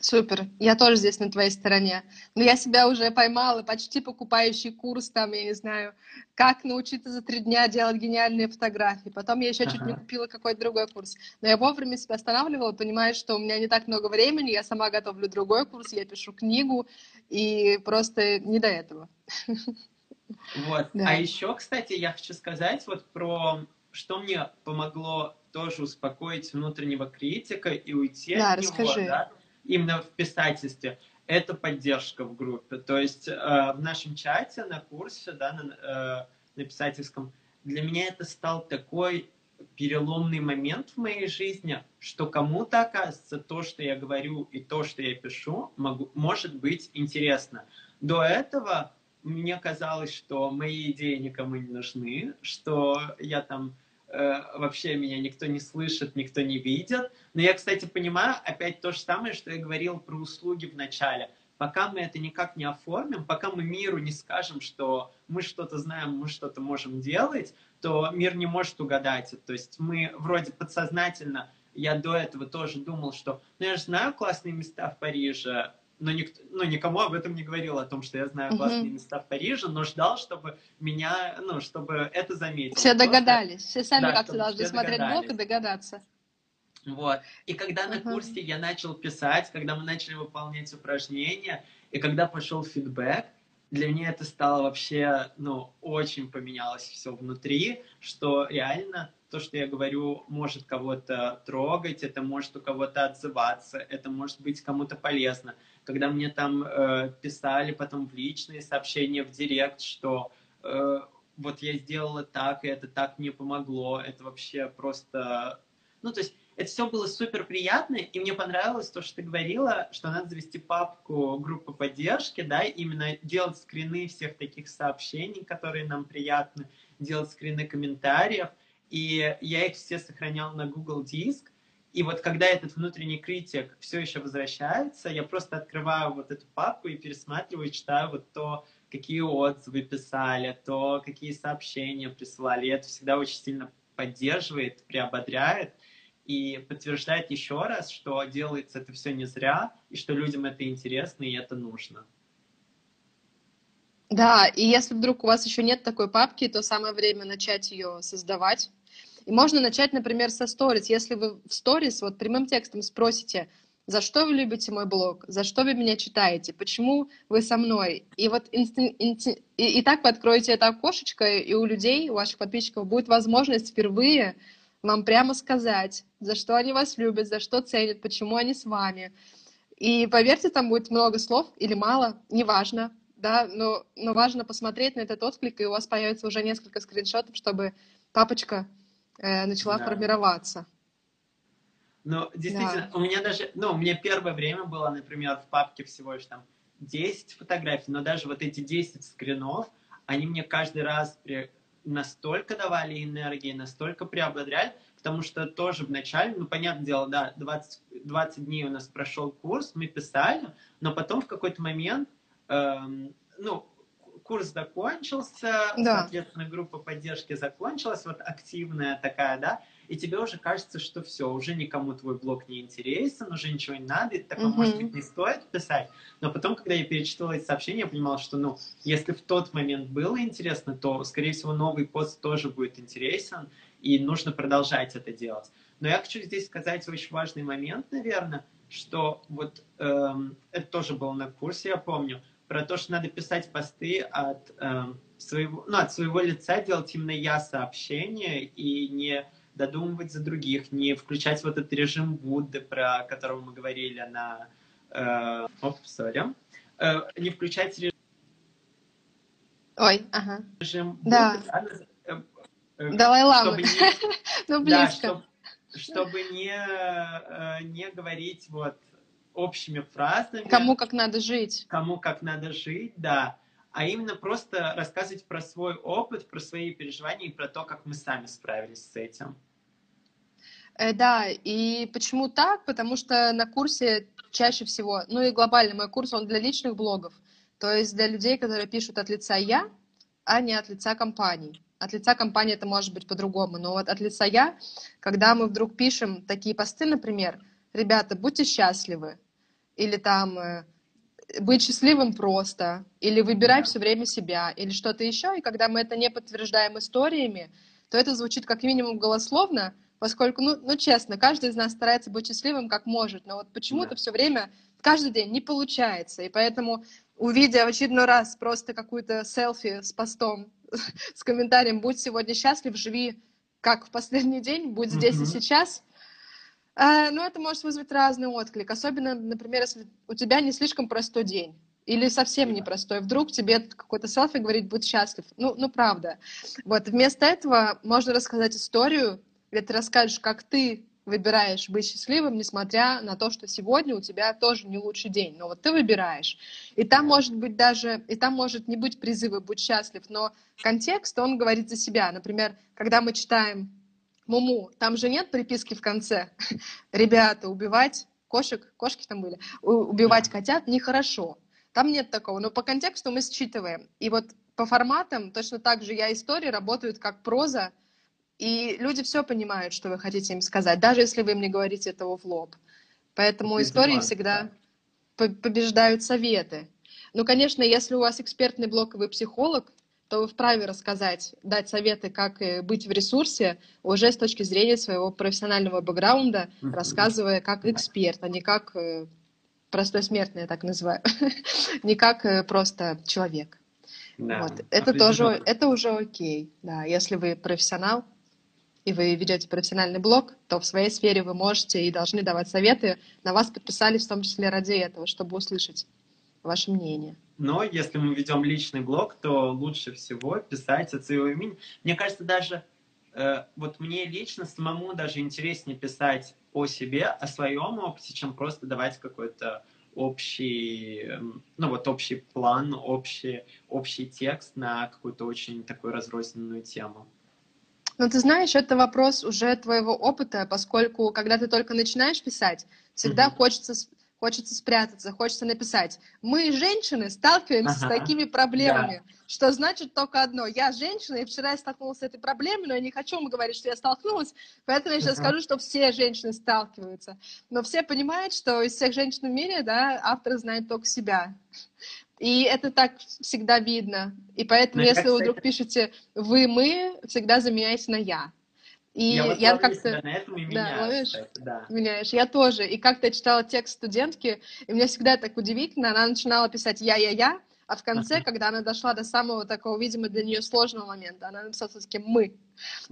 Супер, я тоже здесь на твоей стороне. Но я себя уже поймала, почти покупающий курс, там, я не знаю, как научиться за три дня делать гениальные фотографии. Потом я еще ага. чуть не купила какой-то другой курс. Но я вовремя себя останавливала, понимая, что у меня не так много времени, я сама готовлю другой курс, я пишу книгу, и просто не до этого. Вот. Да. А еще, кстати, я хочу сказать вот про что мне помогло тоже успокоить внутреннего критика и уйти да, от него. Расскажи. Да? Именно в писательстве, это поддержка в группе. То есть э, в нашем чате на курсе, да, на, э, на писательском, для меня это стал такой переломный момент в моей жизни, что кому-то, оказывается, то, что я говорю и то, что я пишу, могу, может быть интересно. До этого мне казалось, что мои идеи никому не нужны, что я там вообще меня никто не слышит, никто не видит. Но я, кстати, понимаю опять то же самое, что я говорил про услуги в начале. Пока мы это никак не оформим, пока мы миру не скажем, что мы что-то знаем, мы что-то можем делать, то мир не может угадать. То есть мы вроде подсознательно, я до этого тоже думал, что ну я же знаю классные места в Париже, но, никто, ну, никому об этом не говорил, о том, что я знаю классные mm-hmm. места в Париже, но ждал, чтобы меня, ну, чтобы это заметил. Все догадались, все сами да, как-то должны смотреть блог и догадаться. Вот. И когда uh-huh. на курсе я начал писать, когда мы начали выполнять упражнения, и когда пошел фидбэк, для меня это стало вообще, ну, очень поменялось все внутри, что реально то, что я говорю, может кого-то трогать, это может у кого-то отзываться, это может быть кому-то полезно. Когда мне там э, писали потом в личные сообщения в директ, что э, вот я сделала так, и это так мне помогло, это вообще просто... Ну, то есть это все было супер приятно, и мне понравилось то, что ты говорила, что надо завести папку группы поддержки, да, именно делать скрины всех таких сообщений, которые нам приятны, делать скрины комментариев, и я их все сохранял на Google Диск. И вот когда этот внутренний критик все еще возвращается, я просто открываю вот эту папку и пересматриваю, читаю вот то, какие отзывы писали, то, какие сообщения присылали. И это всегда очень сильно поддерживает, приободряет и подтверждает еще раз, что делается это все не зря, и что людям это интересно и это нужно. Да, и если вдруг у вас еще нет такой папки, то самое время начать ее создавать И можно начать, например, со сторис. Если вы в сторис вот прямым текстом спросите, за что вы любите мой блог, за что вы меня читаете, почему вы со мной. И вот инсти... инти... и, и так вы откроете это окошечко, и у людей, у ваших подписчиков будет возможность впервые вам прямо сказать, за что они вас любят, за что ценят, почему они с вами. И поверьте, там будет много слов или мало, неважно, да, но, но важно посмотреть на этот отклик, и у вас появится уже несколько скриншотов, чтобы папочка э, начала да. формироваться. Ну, действительно, да. у меня даже, ну, у меня первое время было, например, в папке всего лишь там 10 фотографий, но даже вот эти 10 скринов, они мне каждый раз при... настолько давали энергии, настолько приободряли, потому что тоже в начале, ну, понятное дело, да, 20, 20 дней у нас прошел курс, мы писали, но потом в какой-то момент, эм, ну, курс закончился, да. соответственно, группа поддержки закончилась, вот активная такая, да, и тебе уже кажется, что все, уже никому твой блог не интересен, уже ничего не надо, и такое, mm-hmm. может быть, не стоит писать. Но потом, когда я перечитывала эти сообщения, я понимала, что, ну, если в тот момент было интересно, то, скорее всего, новый пост тоже будет интересен, и нужно продолжать это делать. Но я хочу здесь сказать очень важный момент, наверное, что вот эм, это тоже было на курсе, я помню, про то, что надо писать посты от эм, своего, ну, от своего лица, делать именно я сообщение и не додумывать за других, не включать вот этот режим Будды, про которого мы говорили на... Э, оп, сори. Э, не включать режим... Ой, ага. Режим Будды, да. да э, э, Далай-лама. Чтобы не, ну, близко. Да, чтобы, чтобы не, э, не говорить вот общими фразами. Кому как надо жить. Кому как надо жить, да а именно просто рассказывать про свой опыт, про свои переживания и про то, как мы сами справились с этим. Э, да, и почему так? Потому что на курсе чаще всего, ну и глобальный мой курс, он для личных блогов, то есть для людей, которые пишут от лица я, а не от лица компаний. От лица компании это может быть по-другому, но вот от лица я, когда мы вдруг пишем такие посты, например, ребята, будьте счастливы, или там э, быть счастливым просто, или выбирай все время себя, или что-то еще. И когда мы это не подтверждаем историями, то это звучит как минимум голословно, поскольку, ну, ну честно, каждый из нас старается быть счастливым как может, но вот почему-то да. все время, каждый день не получается. И поэтому, увидя в очередной раз просто какую-то селфи с постом, с комментарием «Будь сегодня счастлив, живи как в последний день, будь здесь mm-hmm. и сейчас», а, ну, это может вызвать разный отклик. Особенно, например, если у тебя не слишком простой день. Или совсем непростой. Вдруг тебе какой-то селфи говорит, будь счастлив. Ну, ну, правда. Вот, вместо этого можно рассказать историю, где ты расскажешь, как ты выбираешь быть счастливым, несмотря на то, что сегодня у тебя тоже не лучший день. Но вот ты выбираешь. И там может быть даже, и там может не быть призыва «будь счастлив», но контекст, он говорит за себя. Например, когда мы читаем Муму, там же нет приписки в конце. Ребята, убивать кошек, кошки там были, убивать котят нехорошо. Там нет такого, но по контексту мы считываем. И вот по форматам точно так же я истории работают как проза, и люди все понимают, что вы хотите им сказать, даже если вы им не говорите этого в лоб. Поэтому Это истории важно, всегда да. побеждают советы. Ну, конечно, если у вас экспертный блок, и вы психолог, то вы вправе рассказать, дать советы, как э, быть в ресурсе уже с точки зрения своего профессионального бэкграунда, рассказывая как эксперт, а не как э, простой смертный, я так называю, не как э, просто человек. Да, вот. Это тоже, это уже окей, да. Если вы профессионал и вы ведете профессиональный блог, то в своей сфере вы можете и должны давать советы. На вас подписались в том числе ради этого, чтобы услышать ваше мнение. Но если мы ведем личный блог, то лучше всего писать от своего имени. Мне кажется, даже э, вот мне лично самому даже интереснее писать о себе, о своем опыте, чем просто давать какой-то общий, эм, ну вот общий план, общий, общий текст на какую-то очень такую разрозненную тему. Ну, ты знаешь, это вопрос уже твоего опыта, поскольку, когда ты только начинаешь писать, всегда mm-hmm. хочется хочется спрятаться, хочется написать. Мы, женщины, сталкиваемся ага. с такими проблемами, да. что значит только одно. Я женщина, и вчера я столкнулась с этой проблемой, но я не хочу вам говорить, что я столкнулась, поэтому я сейчас ага. скажу, что все женщины сталкиваются. Но все понимают, что из всех женщин в мире, да, автор знает только себя. И это так всегда видно. И поэтому, ну, если вы вдруг пишете «вы», «мы», всегда заменяйте на «я». И я, вот я как-то... на этом и Да, меняю, ловишь? кстати, да. Меняешь. Я тоже. И как-то я читала текст студентки, и мне всегда так удивительно, она начинала писать «я-я-я», а в конце, Ага. когда она дошла до самого такого, видимо, для нее сложного момента, она написала все-таки «мы».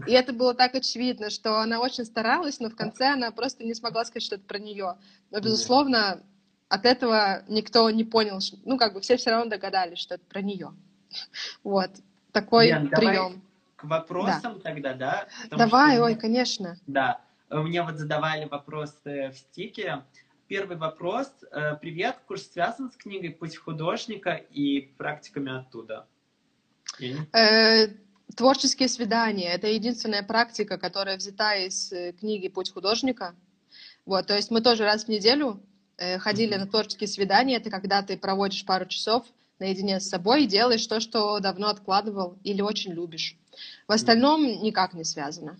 И это было так очевидно, что она очень старалась, но в конце она просто не смогла сказать, что это про нее. Но, безусловно, от этого никто не понял, ш- ну, как бы все все равно догадались, что это про нее. Вот. Такой давай прием. К вопросам тогда, да? Потому Давай, что- ой, конечно. Да, мне вот задавали вопросы в стике. Первый вопрос. Э, Привет, курс связан с книгой «Путь художника» и практиками оттуда? Э, Творческие свидания — это единственная практика, которая взята из э, книги «Путь художника». Вот, то есть мы тоже раз в неделю ходили Мгм. на творческие свидания. Это когда ты проводишь пару часов наедине с собой и делаешь то, что давно откладывал или очень любишь. В остальном никак не связано.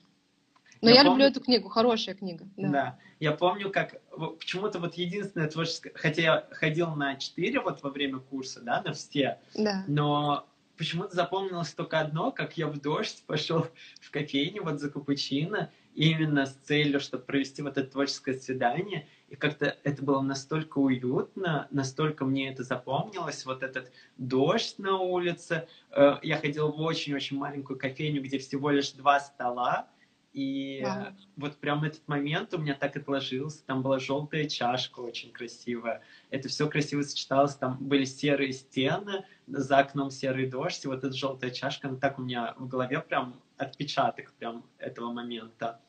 Но Я я, помню- люблю эту книгу, хорошая книга. Да. Да. я помню, как почему-то вот единственное творческое, хотя я ходил на четыре вот во время курса, да, на все, Да. но почему-то запомнилось только одно, как я в дождь пошел в кофейню вот за капучино, именно с целью, чтобы провести вот это творческое свидание, и как-то это было настолько уютно, настолько мне это запомнилось, вот этот дождь на улице. Э, Я ходил в очень-очень маленькую кофейню, где всего лишь два стола, и э, вот прям этот момент у меня так отложился. Там была желтая чашка очень красивая. Это все красиво сочеталось. Там были серые стены, за окном серый дождь. И вот эта желтая чашка, она так у меня в голове прям отпечаток прям этого момента.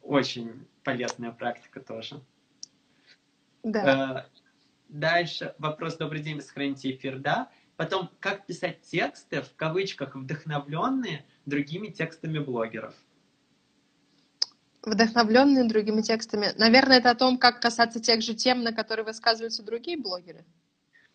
Очень полезная практика тоже. Да. Э, Дальше вопрос «Добрый день, сохраните эфир», да? Потом, как писать тексты, в кавычках, вдохновленные другими текстами блогеров? Вдохновленные другими текстами. Наверное, это о том, как касаться тех же тем, на которые высказываются другие блогеры.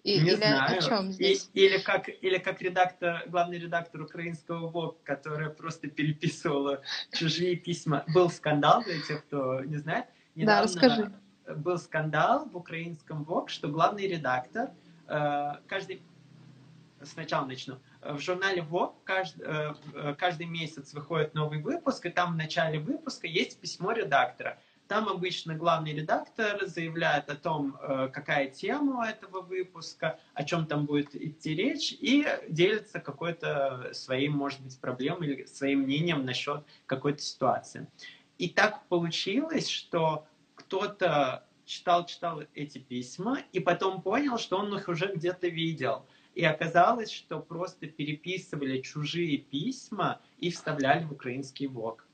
И- Не или знаю. о чем И- здесь? или, как, или как редактор, главный редактор украинского ВОК, которая просто переписывала чужие письма. Был скандал, для тех, кто не знает. Да, расскажи. Был скандал в украинском ВОК, что главный редактор э, каждый... Сначала начну. В журнале ВОК каждый, э, э, каждый месяц выходит новый выпуск, и там в начале выпуска есть письмо редактора. Там обычно главный редактор заявляет о том, э, какая тема этого выпуска, о чем там будет идти речь, и делится какой-то своей, может быть, проблемой или своим мнением насчет какой-то ситуации. И так получилось, что кто-то читал-читал эти письма, и потом понял, что он их уже где-то видел. И оказалось, что просто переписывали чужие письма и вставляли в украинский ВОК.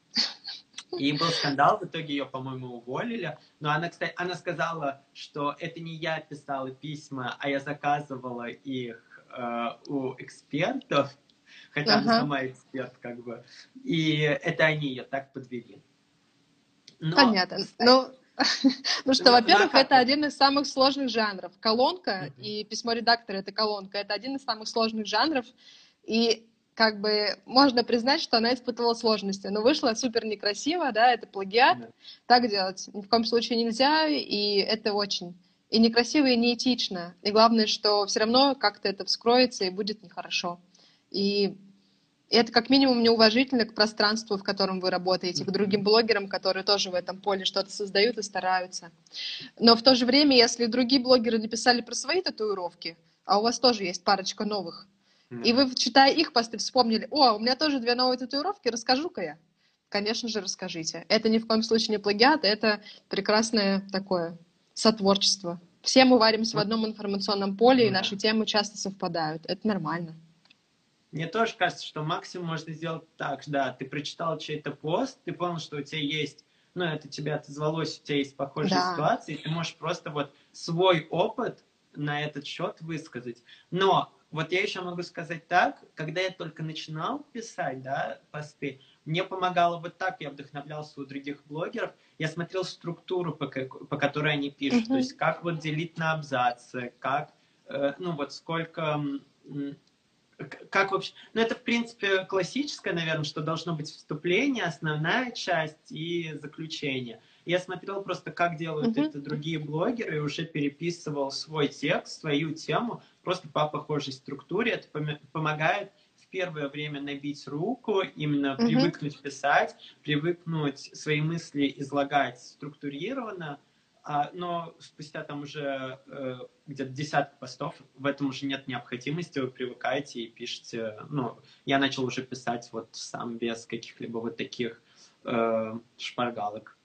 И был скандал, в итоге ее, по-моему, уволили. Но она, кстати, она сказала, что это не я писала письма, а я заказывала их э, у экспертов, хотя она Ага. сама эксперт, как бы. И это они ее так подвели. Но, Понятно. кстати, Ну, ну что, во-первых, это один из самых сложных жанров. Колонка и письмо редактора — это колонка. Это один из самых сложных жанров. И как бы можно признать, что она испытывала сложности. Но вышло супер некрасиво, да, это плагиат. Да. Так делать ни в коем случае нельзя, и это очень и некрасиво, и неэтично. И главное, что все равно как-то это вскроется и будет нехорошо. И и это как минимум неуважительно к пространству, в котором вы работаете, к другим блогерам, которые тоже в этом поле что-то создают и стараются. Но в то же время, если другие блогеры написали про свои татуировки, а у вас тоже есть парочка новых, и вы, читая их посты, вспомнили, о, у меня тоже две новые татуировки, расскажу-ка я. Конечно же, расскажите. Это ни в коем случае не плагиат, это прекрасное такое сотворчество. Все мы варимся в одном информационном поле, и Да. наши темы часто совпадают. Это нормально. Мне тоже кажется, что максимум можно сделать так, да, ты прочитал чей-то пост, ты понял, что у тебя есть, ну, это тебе отозвалось, у тебя есть похожие Да. ситуации, и ты можешь просто вот свой опыт на этот счет высказать. Но вот я еще могу сказать так, когда я только начинал писать, да, посты, мне помогало вот так, я вдохновлялся у других блогеров, я смотрел структуру, по, по которой они пишут, Мгм. то есть как вот делить на абзацы, как, э, ну, вот сколько... как вообще... Ну, это, в принципе, классическое, наверное, что должно быть вступление, основная часть и заключение. Я смотрел просто, как делают Мгм. это другие блогеры, и уже переписывал свой текст, свою тему, просто по похожей структуре. Это помогает в первое время набить руку, именно mm-hmm. привыкнуть писать, привыкнуть свои мысли излагать структурированно, а, но спустя там уже э, где-то десяток постов, в этом уже нет необходимости, вы привыкаете и пишете. Ну, я начал уже писать вот сам без каких-либо вот таких э, шпаргалок.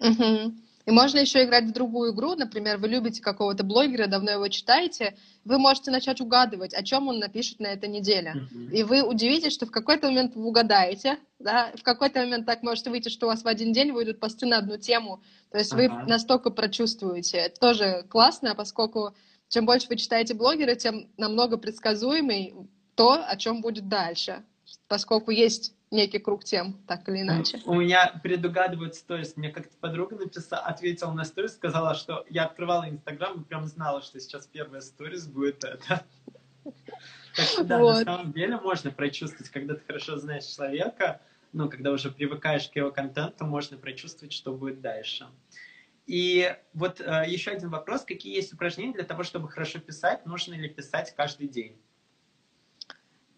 Угу. И можно еще играть в другую игру. Например, вы любите какого-то блогера, давно его читаете, вы можете начать угадывать, о чем он напишет на этой неделе. Mm-hmm. И вы удивитесь, что в какой-то момент вы угадаете, да, в какой-то момент так может выйти, что у вас в один день выйдут посты на одну тему. То есть uh-huh. вы настолько прочувствуете. Это тоже классно, поскольку чем больше вы читаете блогера, тем намного предсказуемый то, о чем будет дальше. Поскольку есть некий круг тем, так или иначе. У меня предугадывают сторис. Мне как-то подруга написала, ответила на сторис, сказала, что я открывала Инстаграм и прям знала, что сейчас первая сторис будет это. Так что да, вот. на самом деле можно прочувствовать, когда ты хорошо знаешь человека, ну, когда уже привыкаешь к его контенту, можно прочувствовать, что будет дальше. И вот э, еще один вопрос. Какие есть упражнения для того, чтобы хорошо писать? Нужно ли писать каждый день?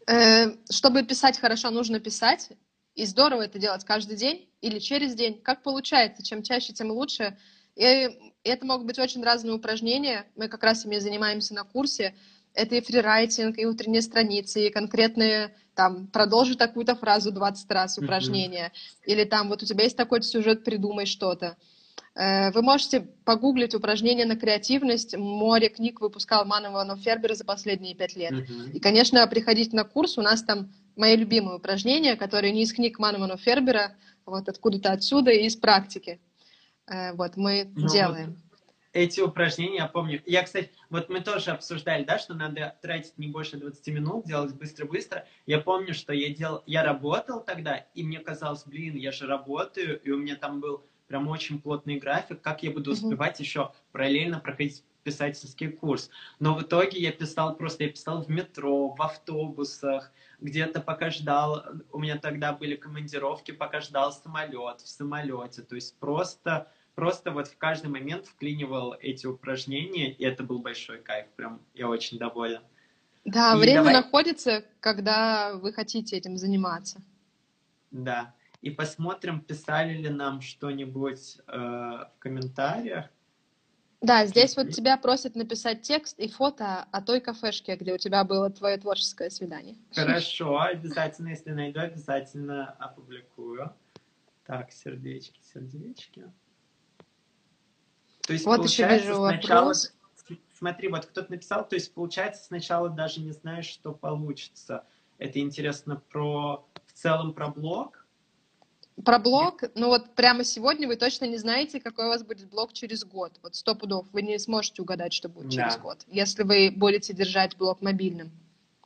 Э, чтобы писать хорошо, нужно писать. И здорово это делать каждый день или через день. Как получается, чем чаще, тем лучше. И это могут быть очень разные упражнения. Мы как раз ими занимаемся на курсе. Это и фрирайтинг, и утренние страницы, и конкретные, там, продолжи такую-то фразу 20 раз упражнения. Mm-hmm. Или там, вот у тебя есть такой сюжет, придумай что-то. Э, вы можете погуглить упражнения на креативность. Море книг выпускал Манова Фербера за последние пять лет. Uh-huh. И, конечно, приходить на курс. У нас там мои любимые упражнения, которые не из книг Манова Фербера, вот откуда-то отсюда и из практики. Э, вот мы ну, делаем. Вот эти упражнения, я помню. Я, кстати, вот мы тоже обсуждали, да, что надо тратить не больше 20 минут, делать быстро-быстро. Я помню, что я делал, я работал тогда, и мне казалось, блин, я же работаю, и у меня там был прям очень плотный график, как я буду успевать mm-hmm. еще параллельно проходить писательский курс. Но в итоге я писал просто, я писал в метро, в автобусах, где-то пока ждал, у меня тогда были командировки, пока ждал самолет, в самолете, то есть просто, просто вот в каждый момент вклинивал эти упражнения, и это был большой кайф, прям я очень доволен. Да, и время давай... находится, когда вы хотите этим заниматься. Да и посмотрим, писали ли нам что-нибудь э, в комментариях. Да, здесь вот тебя просят написать текст и фото о той кафешке, где у тебя было твое творческое свидание. Хорошо, обязательно, если найду, обязательно опубликую. Так, сердечки, сердечки. То есть, вот еще вижу сначала... вопрос. Смотри, вот кто-то написал, то есть, получается, сначала даже не знаешь, что получится. Это интересно про в целом про блог, про блог, ну вот прямо сегодня вы точно не знаете, какой у вас будет блог через год. Вот сто пудов. Вы не сможете угадать, что будет да. через год, если вы будете держать блог мобильным,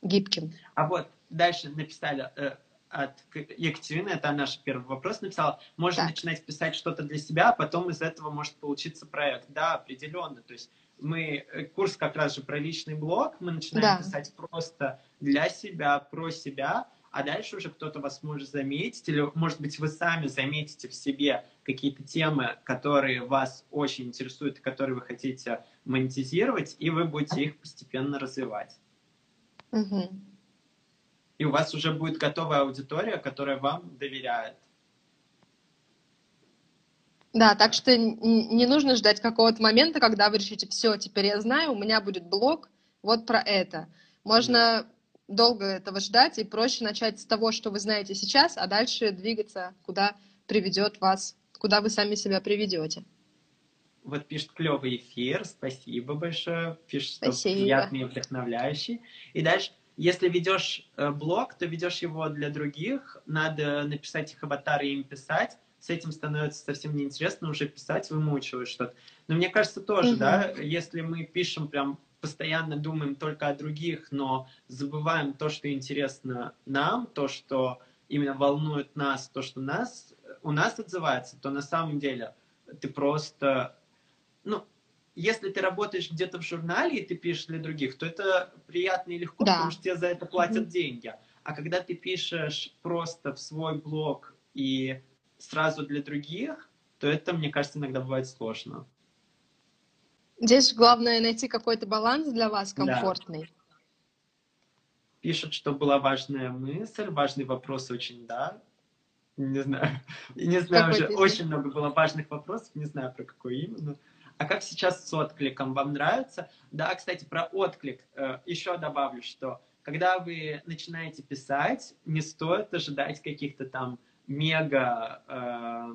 гибким. А вот дальше написали э, от Екатерины, это наш первый вопрос, написала, можно так. начинать писать что-то для себя, а потом из этого может получиться проект. Да, определенно. То есть мы, э, курс как раз же про личный блог, мы начинаем да. писать просто для себя, про себя, а дальше уже кто-то вас может заметить, или, может быть, вы сами заметите в себе какие-то темы, которые вас очень интересуют, и которые вы хотите монетизировать, и вы будете их постепенно развивать. Угу. И у вас уже будет готовая аудитория, которая вам доверяет. Да, так что не нужно ждать какого-то момента, когда вы решите, все, теперь я знаю, у меня будет блог вот про это. Можно долго этого ждать, и проще начать с того, что вы знаете сейчас, а дальше двигаться, куда приведет вас, куда вы сами себя приведете. Вот пишет клевый эфир, спасибо большое, пишет, что спасибо. приятный и вдохновляющий. И дальше, если ведешь э, блог, то ведешь его для других, надо написать их аватары и им писать, с этим становится совсем неинтересно уже писать, вымучивать что-то. Но мне кажется тоже, угу. да, если мы пишем прям постоянно думаем только о других, но забываем то, что интересно нам, то, что именно волнует нас, то, что нас, у нас отзывается, то на самом деле ты просто, ну, если ты работаешь где-то в журнале и ты пишешь для других, то это приятно и легко, да. потому что тебе за это платят mm-hmm. деньги. А когда ты пишешь просто в свой блог и сразу для других, то это, мне кажется, иногда бывает сложно. Здесь главное найти какой-то баланс для вас комфортный. пишут, что была важная мысль, важный вопрос очень, да, не знаю, не знаю какой уже, песня? очень много было важных вопросов, не знаю про какой именно. А как сейчас с откликом? Вам нравится? Да, кстати, про отклик э, еще добавлю, что когда вы начинаете писать, не стоит ожидать каких-то там мега, э,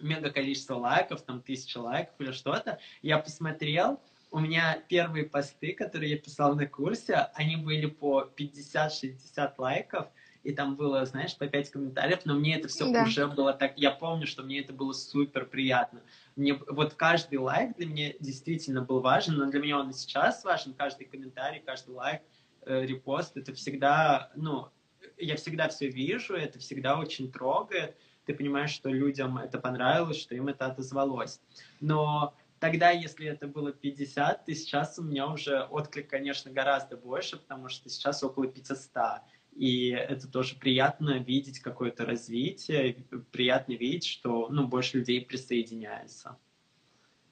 мега количества лайков, там тысяча лайков или что-то. Я посмотрел, у меня первые посты, которые я писал на курсе, они были по 50-60 лайков, и там было, знаешь, по 5 комментариев, но мне это все да. уже было так, я помню, что мне это было супер приятно. Мне вот каждый лайк для меня действительно был важен, но для меня он и сейчас важен, каждый комментарий, каждый лайк, э, репост, это всегда, ну, я всегда все вижу, это всегда очень трогает, ты понимаешь, что людям это понравилось, что им это отозвалось. Но тогда, если это было 50, то сейчас у меня уже отклик, конечно, гораздо больше, потому что сейчас около 500. И это тоже приятно видеть какое-то развитие, приятно видеть, что ну, больше людей присоединяется.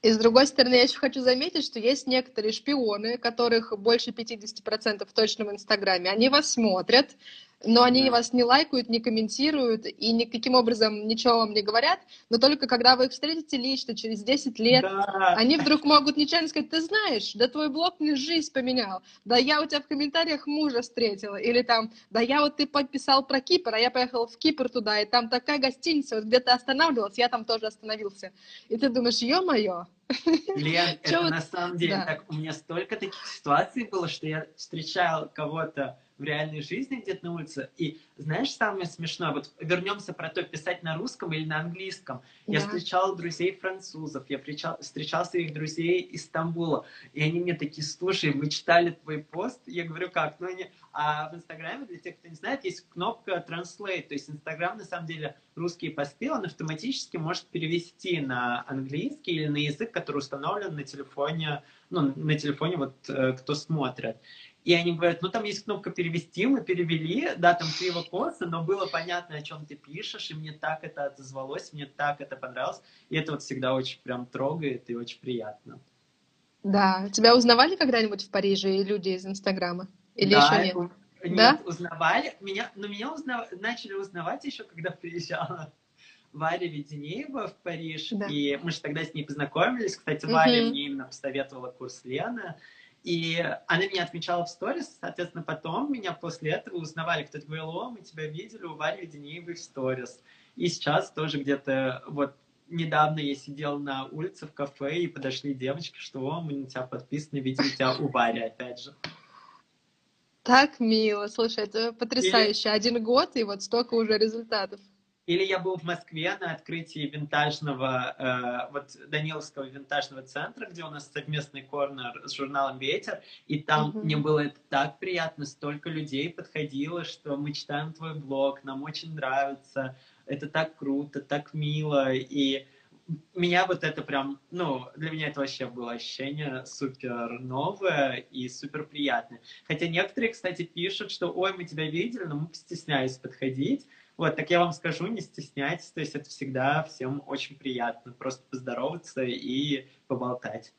И с другой стороны, я еще хочу заметить, что есть некоторые шпионы, которых больше 50% точно в Инстаграме. Они вас смотрят, но они вас не лайкают, не комментируют и никаким образом ничего вам не говорят, но только когда вы их встретите лично через 10 лет, да. они вдруг могут нечаянно сказать, ты знаешь, да твой блог мне жизнь поменял, да я у тебя в комментариях мужа встретила, или там, да я вот ты подписал про Кипр, а я поехал в Кипр туда, и там такая гостиница, вот где ты останавливался, я там тоже остановился. И ты думаешь, ё-моё, Лен, это на самом деле так, у меня столько таких ситуаций было, что я встречал кого-то в реальной жизни где-то на улице. И знаешь, самое смешное, вот вернемся про то, писать на русском или на английском. Да. Я встречал друзей французов, я встречал, встречал своих друзей из Стамбула, и они мне такие, слушай, мы читали твой пост, я говорю, как? Ну, они... А в Инстаграме, для тех, кто не знает, есть кнопка Translate, то есть Инстаграм, на самом деле, русские посты, он автоматически может перевести на английский или на язык, который установлен на телефоне, ну, на телефоне вот э, кто смотрит. И они говорят, ну там есть кнопка перевести, мы перевели, да, там косы, но было понятно, о чем ты пишешь, и мне так это отозвалось, мне так это понравилось. И это вот всегда очень прям трогает и очень приятно. Да. Тебя узнавали когда-нибудь в Париже люди из Инстаграма? Или да, еще нет? Нет, да? узнавали. Меня, но меня узнав... начали узнавать еще, когда приезжала Варя Веденеева в Париж. Да. И мы же тогда с ней познакомились. Кстати, Варя угу. мне именно посоветовала курс Лены. И она меня отмечала в сторис, соответственно, потом меня после этого узнавали, кто-то говорил, о, мы тебя видели у Вари Веденеевой в сторис. И сейчас тоже где-то вот недавно я сидел на улице в кафе, и подошли девочки, что о, мы на тебя подписаны, видели тебя у Вари, опять же. Так мило, слушай, это потрясающе. Или... Один год, и вот столько уже результатов. Или я был в Москве на открытии винтажного, э, вот Даниловского винтажного центра, где у нас совместный корнер с журналом «Ветер», и там mm-hmm. мне было это так приятно, столько людей подходило, что мы читаем твой блог, нам очень нравится, это так круто, так мило, и меня вот это прям, ну, для меня это вообще было ощущение супер новое и супер приятное. Хотя некоторые, кстати, пишут, что, ой, мы тебя видели, но мы постеснялись подходить, вот, так я вам скажу, не стесняйтесь, то есть это всегда всем очень приятно, просто поздороваться и поболтать.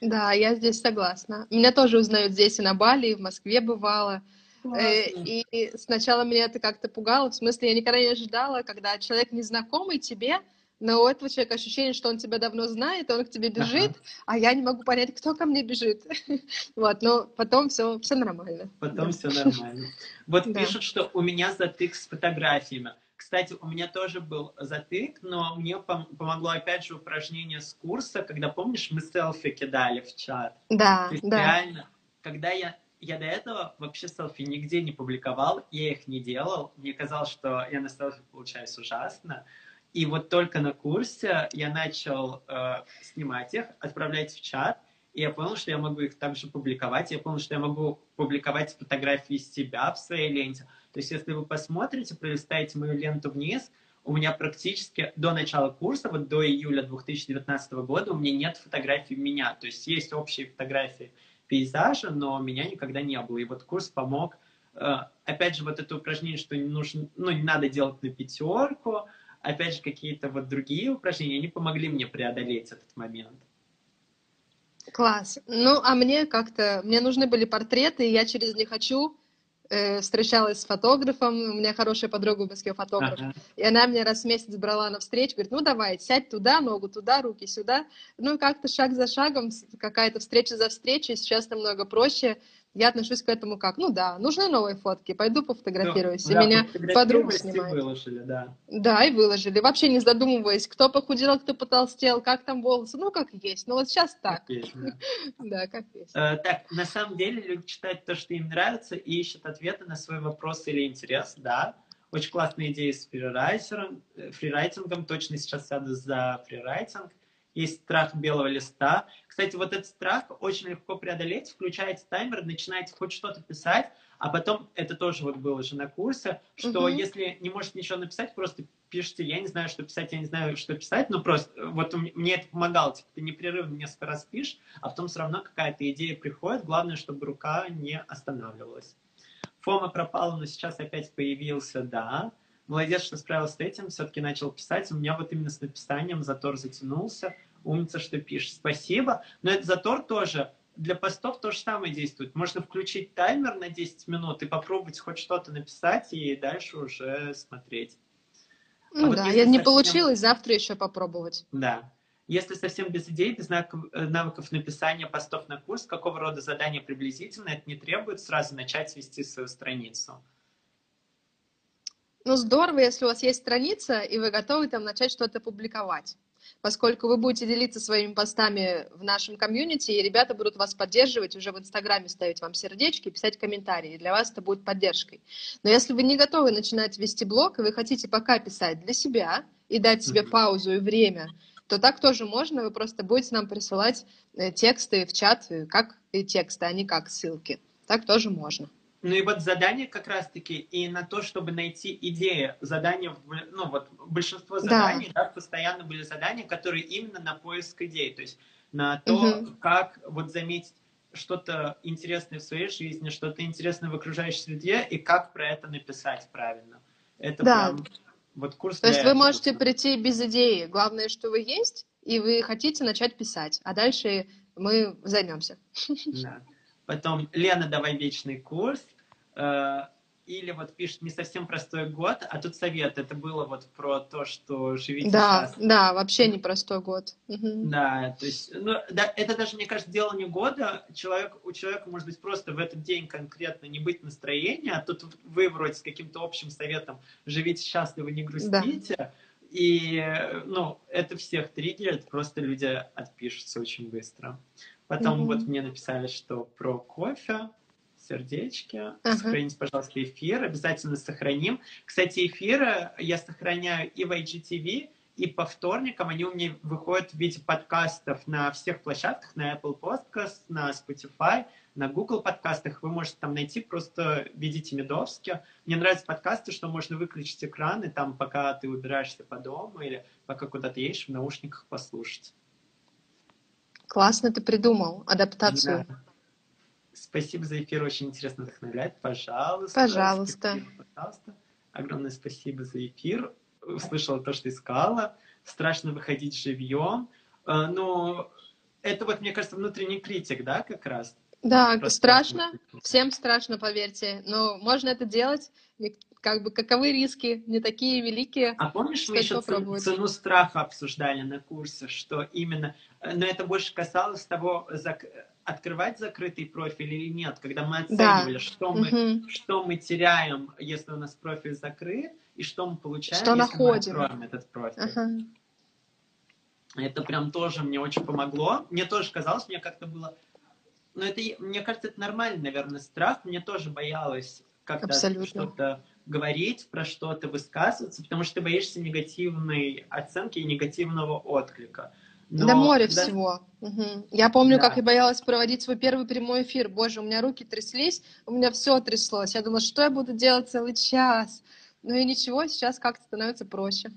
Да, я здесь согласна. Меня тоже узнают здесь и на Бали, и в Москве бывало. Э, и сначала меня это как-то пугало, в смысле, я никогда не ожидала, когда человек незнакомый тебе но у этого человека ощущение, что он тебя давно знает, он к тебе бежит, ага. а я не могу понять, кто ко мне бежит. вот, но потом все, все нормально. Потом да. все нормально. Вот да. пишут, что у меня затык с фотографиями. Кстати, у меня тоже был затык, но мне пом- помогло опять же упражнение с курса, когда, помнишь, мы селфи кидали в чат. Да, То есть да. реально, когда я я до этого вообще селфи нигде не публиковал, я их не делал. Мне казалось, что я на селфи получаюсь ужасно. И вот только на курсе я начал э, снимать их, отправлять в чат, и я понял, что я могу их также публиковать. Я понял, что я могу публиковать фотографии себя в своей ленте. То есть, если вы посмотрите, пролистаете мою ленту вниз, у меня практически до начала курса, вот до июля 2019 года, у меня нет фотографий меня. То есть, есть общие фотографии пейзажа, но меня никогда не было. И вот курс помог. Э, опять же, вот это упражнение, что не нужно, ну, не надо делать на пятерку, опять же, какие-то вот другие упражнения, они помогли мне преодолеть этот момент. Класс. Ну, а мне как-то, мне нужны были портреты, и я через «не хочу» э, встречалась с фотографом, у меня хорошая подруга в Москве фотограф, ага. и она меня раз в месяц брала на встречу, говорит, ну давай, сядь туда, ногу туда, руки сюда. Ну, как-то шаг за шагом, какая-то встреча за встречей, сейчас намного проще, я отношусь к этому как, ну да, нужны новые фотки, пойду пофотографируюсь. Ну, и да, меня подруга снимает. выложили, да. Да, и выложили. Вообще не задумываясь, кто похудел, кто потолстел, как там волосы, ну как есть. Ну вот сейчас так. да. как есть. Э, так, на самом деле люди читают то, что им нравится, и ищут ответы на свой вопрос или интерес, да. Очень классная идея с фрирайтером, э, фрирайтингом, точно сейчас сяду за фрирайтинг есть страх белого листа. Кстати, вот этот страх очень легко преодолеть. Включаете таймер, начинаете хоть что-то писать, а потом, это тоже вот было же на курсе, что угу. если не можете ничего написать, просто пишите, я не знаю, что писать, я не знаю, что писать, но просто вот мне это помогало, типа, ты непрерывно несколько раз пишешь, а потом все равно какая-то идея приходит, главное, чтобы рука не останавливалась. Фома пропала, но сейчас опять появился, да молодец, что справился с этим, все-таки начал писать. У меня вот именно с написанием затор затянулся. Умница, что пишешь. Спасибо. Но этот затор тоже для постов то же самое действует. Можно включить таймер на 10 минут и попробовать хоть что-то написать, и дальше уже смотреть. А ну а да, вот я не совсем... получилось, завтра еще попробовать. Да. Если совсем без идей, без навыков написания постов на курс, какого рода задания приблизительно это не требует, сразу начать вести свою страницу. Ну, здорово, если у вас есть страница, и вы готовы там начать что-то публиковать. Поскольку вы будете делиться своими постами в нашем комьюнити, и ребята будут вас поддерживать, уже в Инстаграме ставить вам сердечки, писать комментарии. И для вас это будет поддержкой. Но если вы не готовы начинать вести блог, и вы хотите пока писать для себя и дать себе паузу и время, то так тоже можно. Вы просто будете нам присылать э, тексты в чат, э, как и тексты, а не как ссылки. Так тоже можно. Ну и вот задание как раз-таки и на то, чтобы найти идеи. Задания, ну вот большинство заданий, да. да, постоянно были задания, которые именно на поиск идей, то есть на то, угу. как вот заметить что-то интересное в своей жизни, что-то интересное в окружающей среде, и как про это написать правильно. Это да. прям вот курс. То есть вы можете прийти без идеи. Главное, что вы есть, и вы хотите начать писать, а дальше мы займемся. Да. Потом Лена, давай вечный курс. Э, или вот пишет не совсем простой год, а тут совет. Это было вот про то, что живите да, сейчас. Да, вообще непростой год. Угу. Да, то есть, ну, да, это даже, мне кажется, дело не года. Человек, у человека может быть просто в этот день конкретно не быть настроения, а тут вы вроде с каким-то общим советом живите счастливо, не грустите. Да. И, ну, это всех триггерит, просто люди отпишутся очень быстро. Потом угу. вот мне написали, что про кофе, сердечки. Uh-huh. Сохраните, пожалуйста, эфир. Обязательно сохраним. Кстати, эфиры я сохраняю и в IGTV, и по вторникам. Они у меня выходят в виде подкастов на всех площадках, на Apple Podcast, на Spotify, на Google подкастах. Вы можете там найти, просто видите Медовски. Мне нравятся подкасты, что можно выключить экран, и там, пока ты убираешься по дому или пока куда-то едешь, в наушниках послушать. Классно ты придумал адаптацию. Да. Спасибо за эфир, очень интересно вдохновляет. Пожалуйста. Пожалуйста. Спасибо, пожалуйста. Огромное спасибо за эфир. Услышала то, что искала. Страшно выходить живьем. А, но это вот, мне кажется, внутренний критик, да, как раз? Да, Просто страшно. Всем страшно, поверьте. Но можно это делать. Как бы каковы риски, не такие великие. А помнишь, мы еще цену страха обсуждали на курсе, что именно... Э, но это больше касалось того, открывать закрытый профиль или нет, когда мы оценивали, да. что, мы, угу. что мы теряем, если у нас профиль закрыт, и что мы получаем, что если находим. мы откроем этот профиль. Угу. Это прям тоже мне очень помогло. Мне тоже казалось, мне как-то было... Но это, мне кажется, это нормальный, наверное, страх. Мне тоже боялась как-то что-то говорить, про что-то высказываться, потому что ты боишься негативной оценки и негативного отклика. Но, да море да. всего. Угу. Я помню, да. как я боялась проводить свой первый прямой эфир. Боже, у меня руки тряслись, у меня все тряслось. Я думала, что я буду делать целый час. Ну и ничего, сейчас как-то становится проще.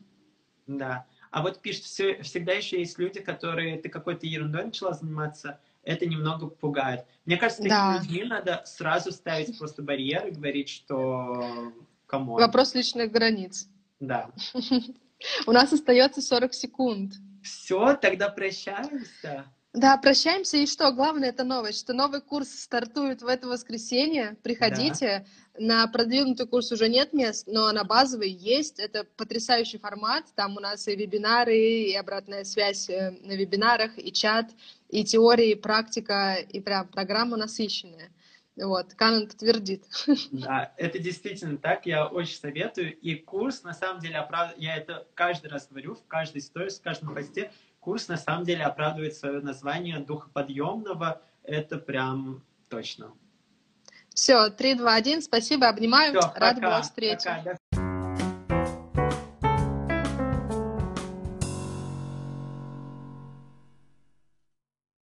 Да. А вот пишет, все, всегда еще есть люди, которые ты какой-то ерундой начала заниматься, это немного пугает. Мне кажется, таким да. людьми надо сразу ставить просто барьеры, говорить, что кому. Вопрос личных границ. Да. У нас остается 40 секунд. Все, тогда прощаемся. Да, прощаемся. И что, главное, это новость, что новый курс стартует в это воскресенье. Приходите. Да. На продвинутый курс уже нет мест, но на базовый есть. Это потрясающий формат. Там у нас и вебинары, и обратная связь э, на вебинарах, и чат, и теория, и практика, и прям программа насыщенная. Вот, Канон подтвердит. Да, это действительно так, я очень советую. И курс, на самом деле, оправдывает, я это каждый раз говорю, в каждой истории, в каждом посте, курс на самом деле оправдывает свое название духоподъемного. Это прям точно. Все, 3, 2, 1, спасибо, обнимаю. Все, Рад была встрече. Пока,